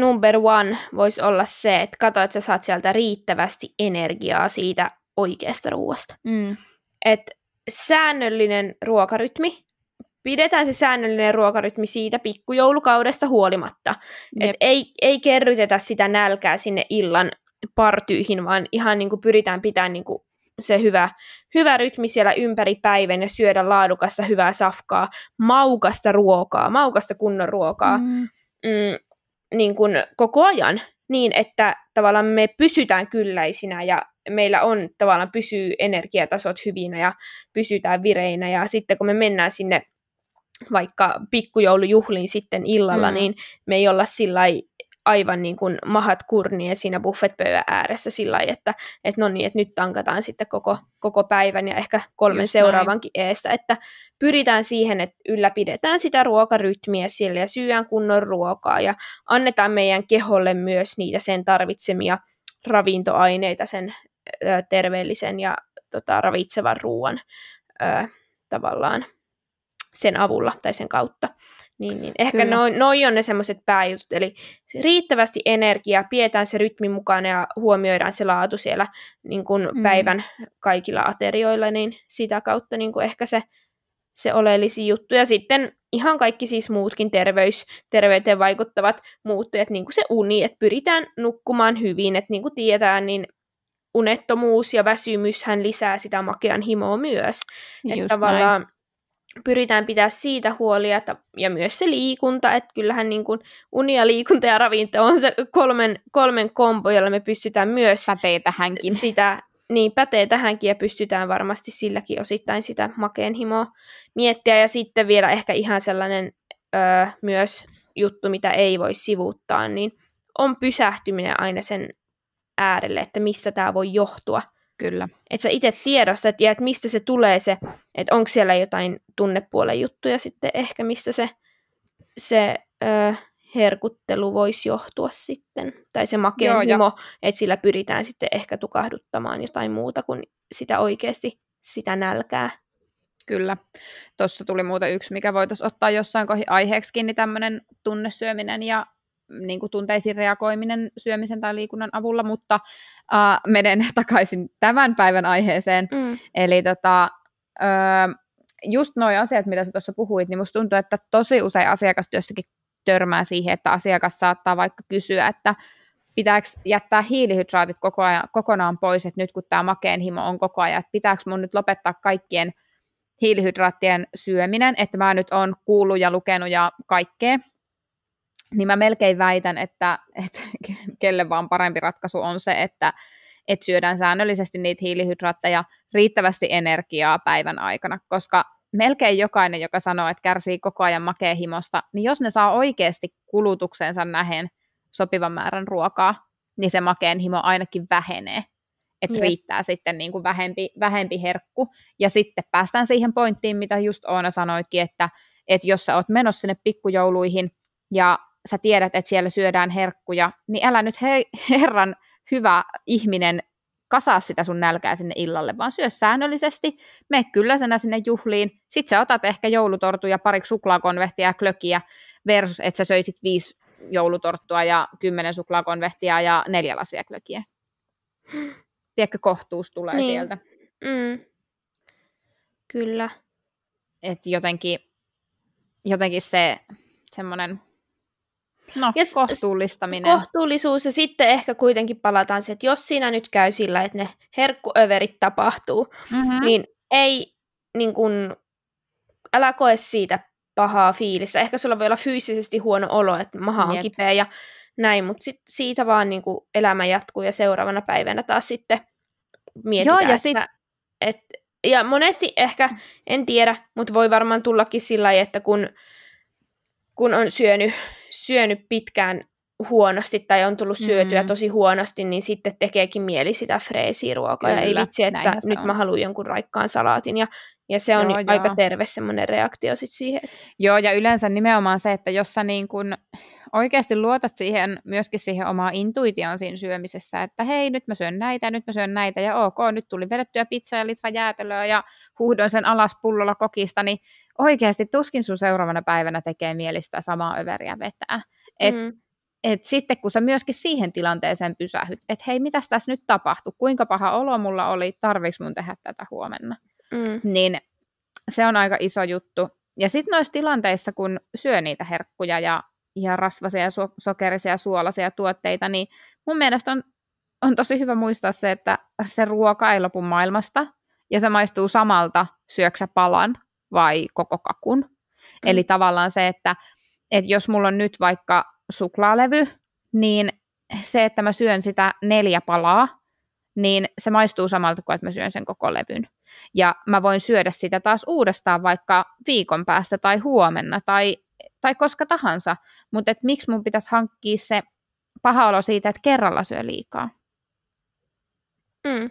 number one voisi olla se, että katso, että sä saat sieltä riittävästi energiaa siitä oikeasta ruoasta. Mm. Et säännöllinen ruokarytmi, pidetään se säännöllinen ruokarytmi siitä pikkujoulukaudesta huolimatta. Et ei, ei kerrytetä sitä nälkää sinne illan partyihin, vaan ihan niin kuin pyritään pitämään niin kuin se hyvä, hyvä rytmi siellä ympäri päivän ja syödä laadukasta hyvää safkaa, maukasta ruokaa, maukasta kunnon ruokaa mm. Mm, niin kuin koko ajan niin, että tavallaan me pysytään kylläisinä ja meillä on tavallaan pysyy energiatasot hyvinä ja pysytään vireinä ja sitten kun me mennään sinne vaikka pikkujoulujuhliin sitten illalla, mm. niin me ei olla sillä aivan niin kuin mahat kurnia siinä buffetpöydän ääressä sillä että, että no niin, että nyt tankataan sitten koko, koko päivän ja ehkä kolmen Just seuraavankin näin. eestä, että pyritään siihen, että ylläpidetään sitä ruokarytmiä siellä ja syödään kunnon ruokaa ja annetaan meidän keholle myös niitä sen tarvitsemia ravintoaineita sen ö, terveellisen ja tota, ravitsevan ruoan ö, tavallaan sen avulla tai sen kautta. Niin, niin. Ehkä noin noi on ne semmoiset pääjutut, eli riittävästi energiaa, pidetään se rytmi mukana ja huomioidaan se laatu siellä niin kuin mm. päivän kaikilla aterioilla, niin sitä kautta niin ehkä se, se oleellisi juttu. Ja sitten ihan kaikki siis muutkin terveys, terveyteen vaikuttavat muuttujat, niin kuin se uni, että pyritään nukkumaan hyvin, että niin kuin tiedetään, niin unettomuus ja väsymyshän lisää sitä makean himoa myös. Just että tavallaan näin pyritään pitää siitä huolia, että, ja myös se liikunta, että kyllähän niin kuin uni ja liikunta ja ravinto on se kolmen, kolmen kombo, jolla me pystytään myös pätee tähänkin. sitä, niin pätee tähänkin ja pystytään varmasti silläkin osittain sitä makeen himoa miettiä ja sitten vielä ehkä ihan sellainen öö, myös juttu, mitä ei voi sivuuttaa, niin on pysähtyminen aina sen äärelle, että missä tämä voi johtua – Kyllä. Että sä itse tiedostat ja että mistä se tulee se, että onko siellä jotain tunnepuolen juttuja sitten ehkä, mistä se, se ö, herkuttelu voisi johtua sitten. Tai se makea himo, että sillä pyritään sitten ehkä tukahduttamaan jotain muuta kuin sitä oikeasti sitä nälkää. Kyllä. Tuossa tuli muuten yksi, mikä voitaisiin ottaa jossain kohdin aiheeksi kiinni, tämmöinen tunnesyöminen ja niin kuin tunteisiin reagoiminen syömisen tai liikunnan avulla, mutta uh, menen takaisin tämän päivän aiheeseen. Mm. Eli tota, uh, just nuo asiat, mitä sä tuossa puhuit, niin musta tuntuu, että tosi usein asiakastyössäkin törmää siihen, että asiakas saattaa vaikka kysyä, että pitääkö jättää hiilihydraatit koko ajan, kokonaan pois, että nyt kun tämä makeen himo on koko ajan, että pitääkö mun nyt lopettaa kaikkien hiilihydraattien syöminen, että mä nyt on kuullut ja lukenut ja kaikkea, niin mä melkein väitän, että, että kelle vaan parempi ratkaisu on se, että, että syödään säännöllisesti niitä hiilihydraatteja riittävästi energiaa päivän aikana, koska melkein jokainen, joka sanoo, että kärsii koko ajan makeahimosta, niin jos ne saa oikeasti kulutuksensa nähen sopivan määrän ruokaa, niin se makeen himo ainakin vähenee. Että riittää sitten niin kuin vähempi, vähempi herkku. Ja sitten päästään siihen pointtiin, mitä just Oona sanoitkin, että, että jos sä oot menossa sinne pikkujouluihin ja sä tiedät, että siellä syödään herkkuja, niin älä nyt he, herran hyvä ihminen kasaa sitä sun nälkää sinne illalle, vaan syö säännöllisesti, me kylläisenä sinne juhliin, sit sä otat ehkä joulutortuja, pariksi suklaakonvehtia ja klökiä, versus että sä söisit viisi joulutorttua ja kymmenen suklaakonvehtia ja neljä lasia klökiä. Tiedätkö, kohtuus tulee niin. sieltä. Mm. Kyllä. Et jotenkin, jotenkin se semmoinen No, ja kohtuullistaminen. Kohtuullisuus ja sitten ehkä kuitenkin palataan siihen, että jos siinä nyt käy sillä, että ne herkkuöverit tapahtuu, mm-hmm. niin ei niin kun, älä koe siitä pahaa fiilistä. Ehkä sulla voi olla fyysisesti huono olo, että maha on Jep. kipeä ja näin, mutta sit siitä vaan niin kuin elämä jatkuu ja seuraavana päivänä taas sitten mietitään, Joo, ja että, sit... et, ja monesti ehkä, en tiedä, mutta voi varmaan tullakin sillä että kun, kun on syönyt syönyt pitkään huonosti tai on tullut syötyä mm. tosi huonosti, niin sitten tekeekin mieli sitä freesiruokaa. Kyllä, ja ei vitsi, että nyt on. mä haluan jonkun raikkaan salaatin. Ja, ja se on joo, aika joo. terve semmoinen reaktio sit siihen. Joo, ja yleensä nimenomaan se, että jos sä niin kun oikeasti luotat siihen, myöskin siihen omaan intuitioon siinä syömisessä, että hei, nyt mä syön näitä, nyt mä syön näitä, ja ok, nyt tuli vedettyä pizzaa ja litra jäätelöä, ja huudoin sen alas pullolla kokista, niin oikeasti tuskin sun seuraavana päivänä tekee mielistä samaa överiä vetää. Et, mm. et sitten kun sä myöskin siihen tilanteeseen pysähyt, että hei, mitä tässä nyt tapahtui, kuinka paha olo mulla oli, tarviks mun tehdä tätä huomenna, mm. niin se on aika iso juttu. Ja sitten noissa tilanteissa, kun syö niitä herkkuja ja, ja rasvasia ja so- sokerisia ja suolaisia tuotteita, niin mun mielestä on, on tosi hyvä muistaa se, että se ruoka ei lopu maailmasta, ja se maistuu samalta, syöksä palan vai koko kakun. Mm. Eli tavallaan se, että, että jos mulla on nyt vaikka suklaalevy, niin se, että mä syön sitä neljä palaa, niin se maistuu samalta kuin, että mä syön sen koko levyn. Ja mä voin syödä sitä taas uudestaan vaikka viikon päästä tai huomenna tai, tai koska tahansa, mutta et miksi mun pitäisi hankkia se paha olo siitä, että kerralla syö liikaa? Mm.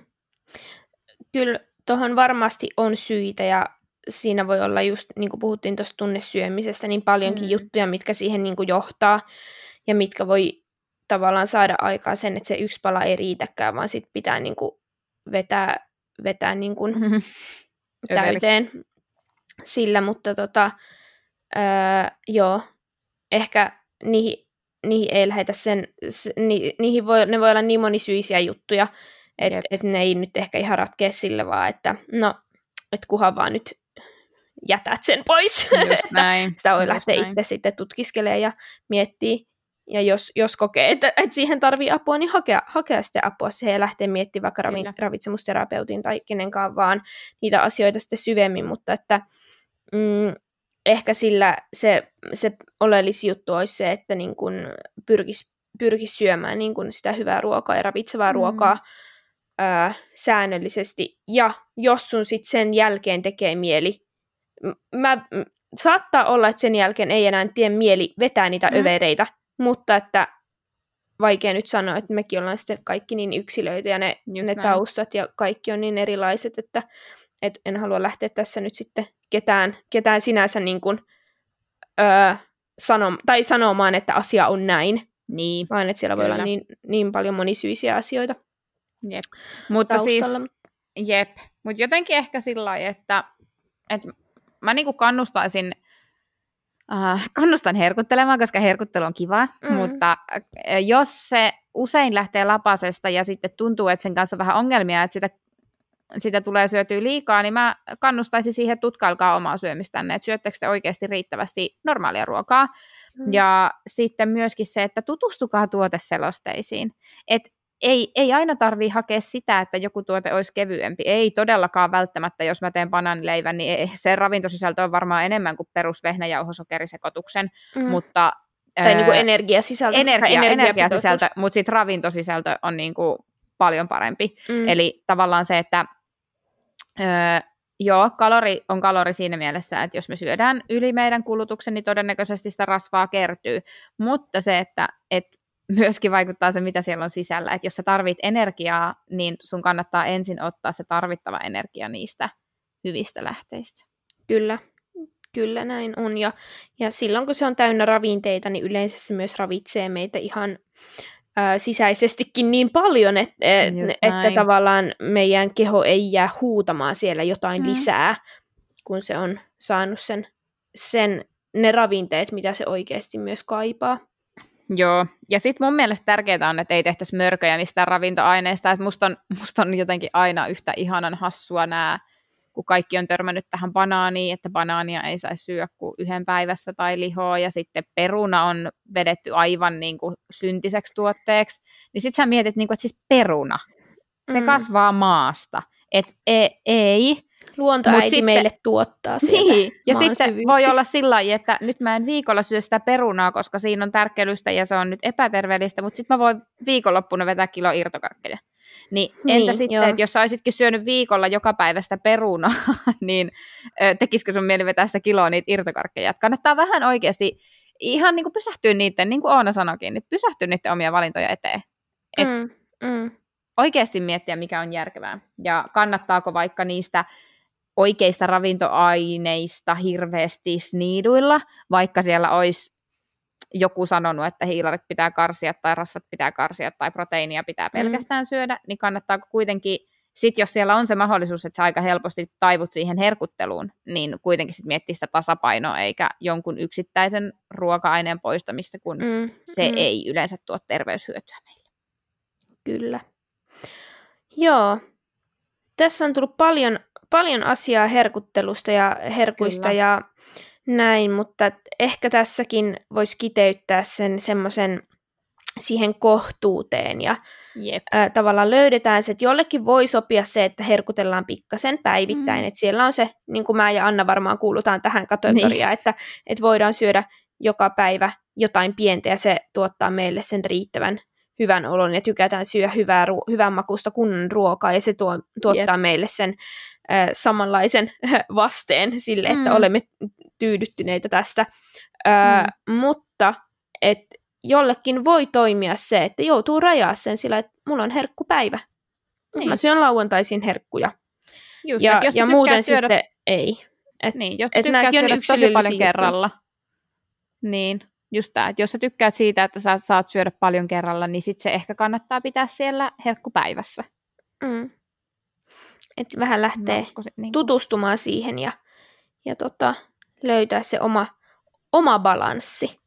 Kyllä tuohon varmasti on syitä ja siinä voi olla just, niin kuin puhuttiin tuosta tunnesyömisestä, niin paljonkin mm. juttuja, mitkä siihen niin kuin johtaa ja mitkä voi tavallaan saada aikaa sen, että se yksi pala ei riitäkään, vaan sitten pitää niin kuin vetää, vetää niin kuin täyteen sillä, mutta tota, öö, joo, ehkä niihin, niihin ei lähetä sen, se, ni, niihin voi, ne voi olla niin monisyisiä juttuja, että et ne ei nyt ehkä ihan ratkea sille vaan, että no, että kuhan vaan nyt jätät sen pois. Just näin. Sitä voi Just lähteä näin. itse sitten tutkiskelemaan ja miettiä. Ja jos, jos kokee, että, että siihen tarvii apua, niin hakea, hakea sitten apua siihen ja lähteä miettimään vaikka ravi, ravitsemusterapeutin tai kenenkaan vaan niitä asioita sitten syvemmin, mutta että mm, ehkä sillä se, se oleellisin juttu olisi se, että niin kun pyrkisi, pyrkisi syömään niin kun sitä hyvää ruokaa ja ravitsevaa Mm. ruokaa ää, säännöllisesti. Ja jos sun sitten sen jälkeen tekee mieli, mä, saattaa olla, että sen jälkeen ei enää tee mieli vetää niitä Mm. övereitä, mutta että vaikea nyt sanoa, että mekin ollaan sitten kaikki niin yksilöitä ja ne, Just ne näin. taustat ja kaikki on niin erilaiset, että et en halua lähteä tässä nyt sitten ketään, ketään sinänsä niin kuin, öö, sanom- tai sanomaan, että asia on näin, Niin, vaan että siellä voi olla Kyllä. niin, niin paljon monisyisiä asioita jep. Mutta siis, taustalla. jep. Mutta jotenkin ehkä sillä lailla, että, että mä niinku kannustaisin, äh, kannustan herkuttelemaan, koska herkuttelu on kiva, mm. mutta äh, jos se usein lähtee lapasesta ja sitten tuntuu, että sen kanssa on vähän ongelmia, että sitä, sitä tulee syötyä liikaa, niin mä kannustaisin siihen, että tutkailkaa omaa syömistänne, että syöttekö te oikeasti riittävästi normaalia ruokaa, Mm. Ja sitten myöskin se, että tutustukaa tuoteselosteisiin. Et ei, ei aina tarvii hakea sitä, että joku tuote olisi kevyempi. Ei todellakaan välttämättä, jos mä teen banaanileivän, niin ei, se ravintosisältö on varmaan enemmän kuin perus vehnäjauhosokerisekotuksen, Mm. mutta... tai niin kuin energiasisältö. energia, energiasisältö, mutta sitten ravintosisältö on niin kuin paljon parempi. Mm. Eli tavallaan se, että öö, joo, kalori on kalori siinä mielessä, että jos me syödään yli meidän kulutuksen, niin todennäköisesti sitä rasvaa kertyy. Mutta se, että et myöskin vaikuttaa se, mitä siellä on sisällä. Että jos sä tarvit energiaa, niin sun kannattaa ensin ottaa se tarvittava energia niistä hyvistä lähteistä. Kyllä, kyllä näin on. Ja, ja silloin kun se on täynnä ravinteita, niin yleensä se myös ravitsee meitä ihan ää, sisäisestikin niin paljon, et, et, että tavallaan meidän keho ei jää huutamaan siellä jotain mm. lisää, kun se on saanut sen, sen, ne ravinteet, mitä se oikeasti myös kaipaa. Joo, ja sitten mun mielestä tärkeää on, että ei tehtäisi mörköjä mistään ravintoaineista, että musta on, musta on jotenkin aina yhtä ihanan hassua nämä, kun kaikki on törmännyt tähän banaaniin, että banaania ei saisi syödä kuin yhden päivässä tai lihoa, ja sitten peruna on vedetty aivan niin kuin syntiseksi tuotteeksi, niin sitten sä mietit, niin kuin, että siis peruna, se Mm. kasvaa maasta, että ei, ei, Luontoäiti sitten- meille tuottaa sieltä niin, ja sitten voi olla sillä lailla, että nyt mä en viikolla syö sitä perunaa, koska siinä on tärkkelystä ja se on nyt epäterveellistä, mutta sitten mä voin viikonloppuna vetää kilo irtokarkkeja. Niin entä Niin, sitten, joo. että jos sä olisitkin syönyt viikolla joka päivä sitä perunaa, niin ö, tekisikö sun mieli vetää sitä kiloa niitä irtokarkkeja? Et kannattaa vähän oikeasti ihan niin kuin pysähtyä niiden, niin kuin Oona sanoikin, niin pysähtyä niiden omia valintoja eteen. Et Mm, mm, oikeasti miettiä, mikä on järkevää. Ja kannattaako vaikka niistä oikeista ravintoaineista hirveästi sniiduilla, vaikka siellä olisi joku sanonut, että hiilarit pitää karsia tai rasvat pitää karsia tai proteiinia pitää pelkästään syödä, niin kannattaako kuitenkin, sit jos siellä on se mahdollisuus, että sä aika helposti taivut siihen herkutteluun, niin kuitenkin sit miettiä sitä tasapainoa eikä jonkun yksittäisen ruoka-aineen poistamista, kun mm, se mm. ei yleensä tuo terveyshyötyä meille. Kyllä. Joo. Tässä on tullut paljon, paljon asiaa herkuttelusta ja herkuista Kyllä. ja näin, mutta ehkä tässäkin voisi kiteyttää sen semmoisen siihen kohtuuteen ja Jep. ää, tavallaan löydetään se, että jollekin voi sopia se, että herkutellaan pikkasen päivittäin, Mm. että siellä on se, niin kuin mä ja Anna varmaan kuulutaan tähän kategoriaan, että, että voidaan syödä joka päivä jotain pientä ja se tuottaa meille sen riittävän hyvän olon ja tykätään syödä hyvää, ru- hyvän makusta kunnon ruokaa ja se tuo, tuottaa Jep. meille sen äh, samanlaisen vasteen sille, että Mm. olemme tyydyttyneitä tästä. Äh, Mutta et jollekin voi toimia se, että joutuu rajaa sen sillä, että mulla on herkkupäivä. Niin. Mä syön lauantaisin herkkuja. Just, ja jos ja muuten syödä, sitten ei. Et, niin, jos et on syödä tosi paljon kerralla, niin just tämä, että jos sä tykkäät siitä, että sä saat syödä paljon kerralla, niin sit se ehkä kannattaa pitää siellä herkkupäivässä. mm. Et vähän lähtee uskoisin, niin kuin- tutustumaan siihen ja, ja tota, löytää se oma, oma balanssi.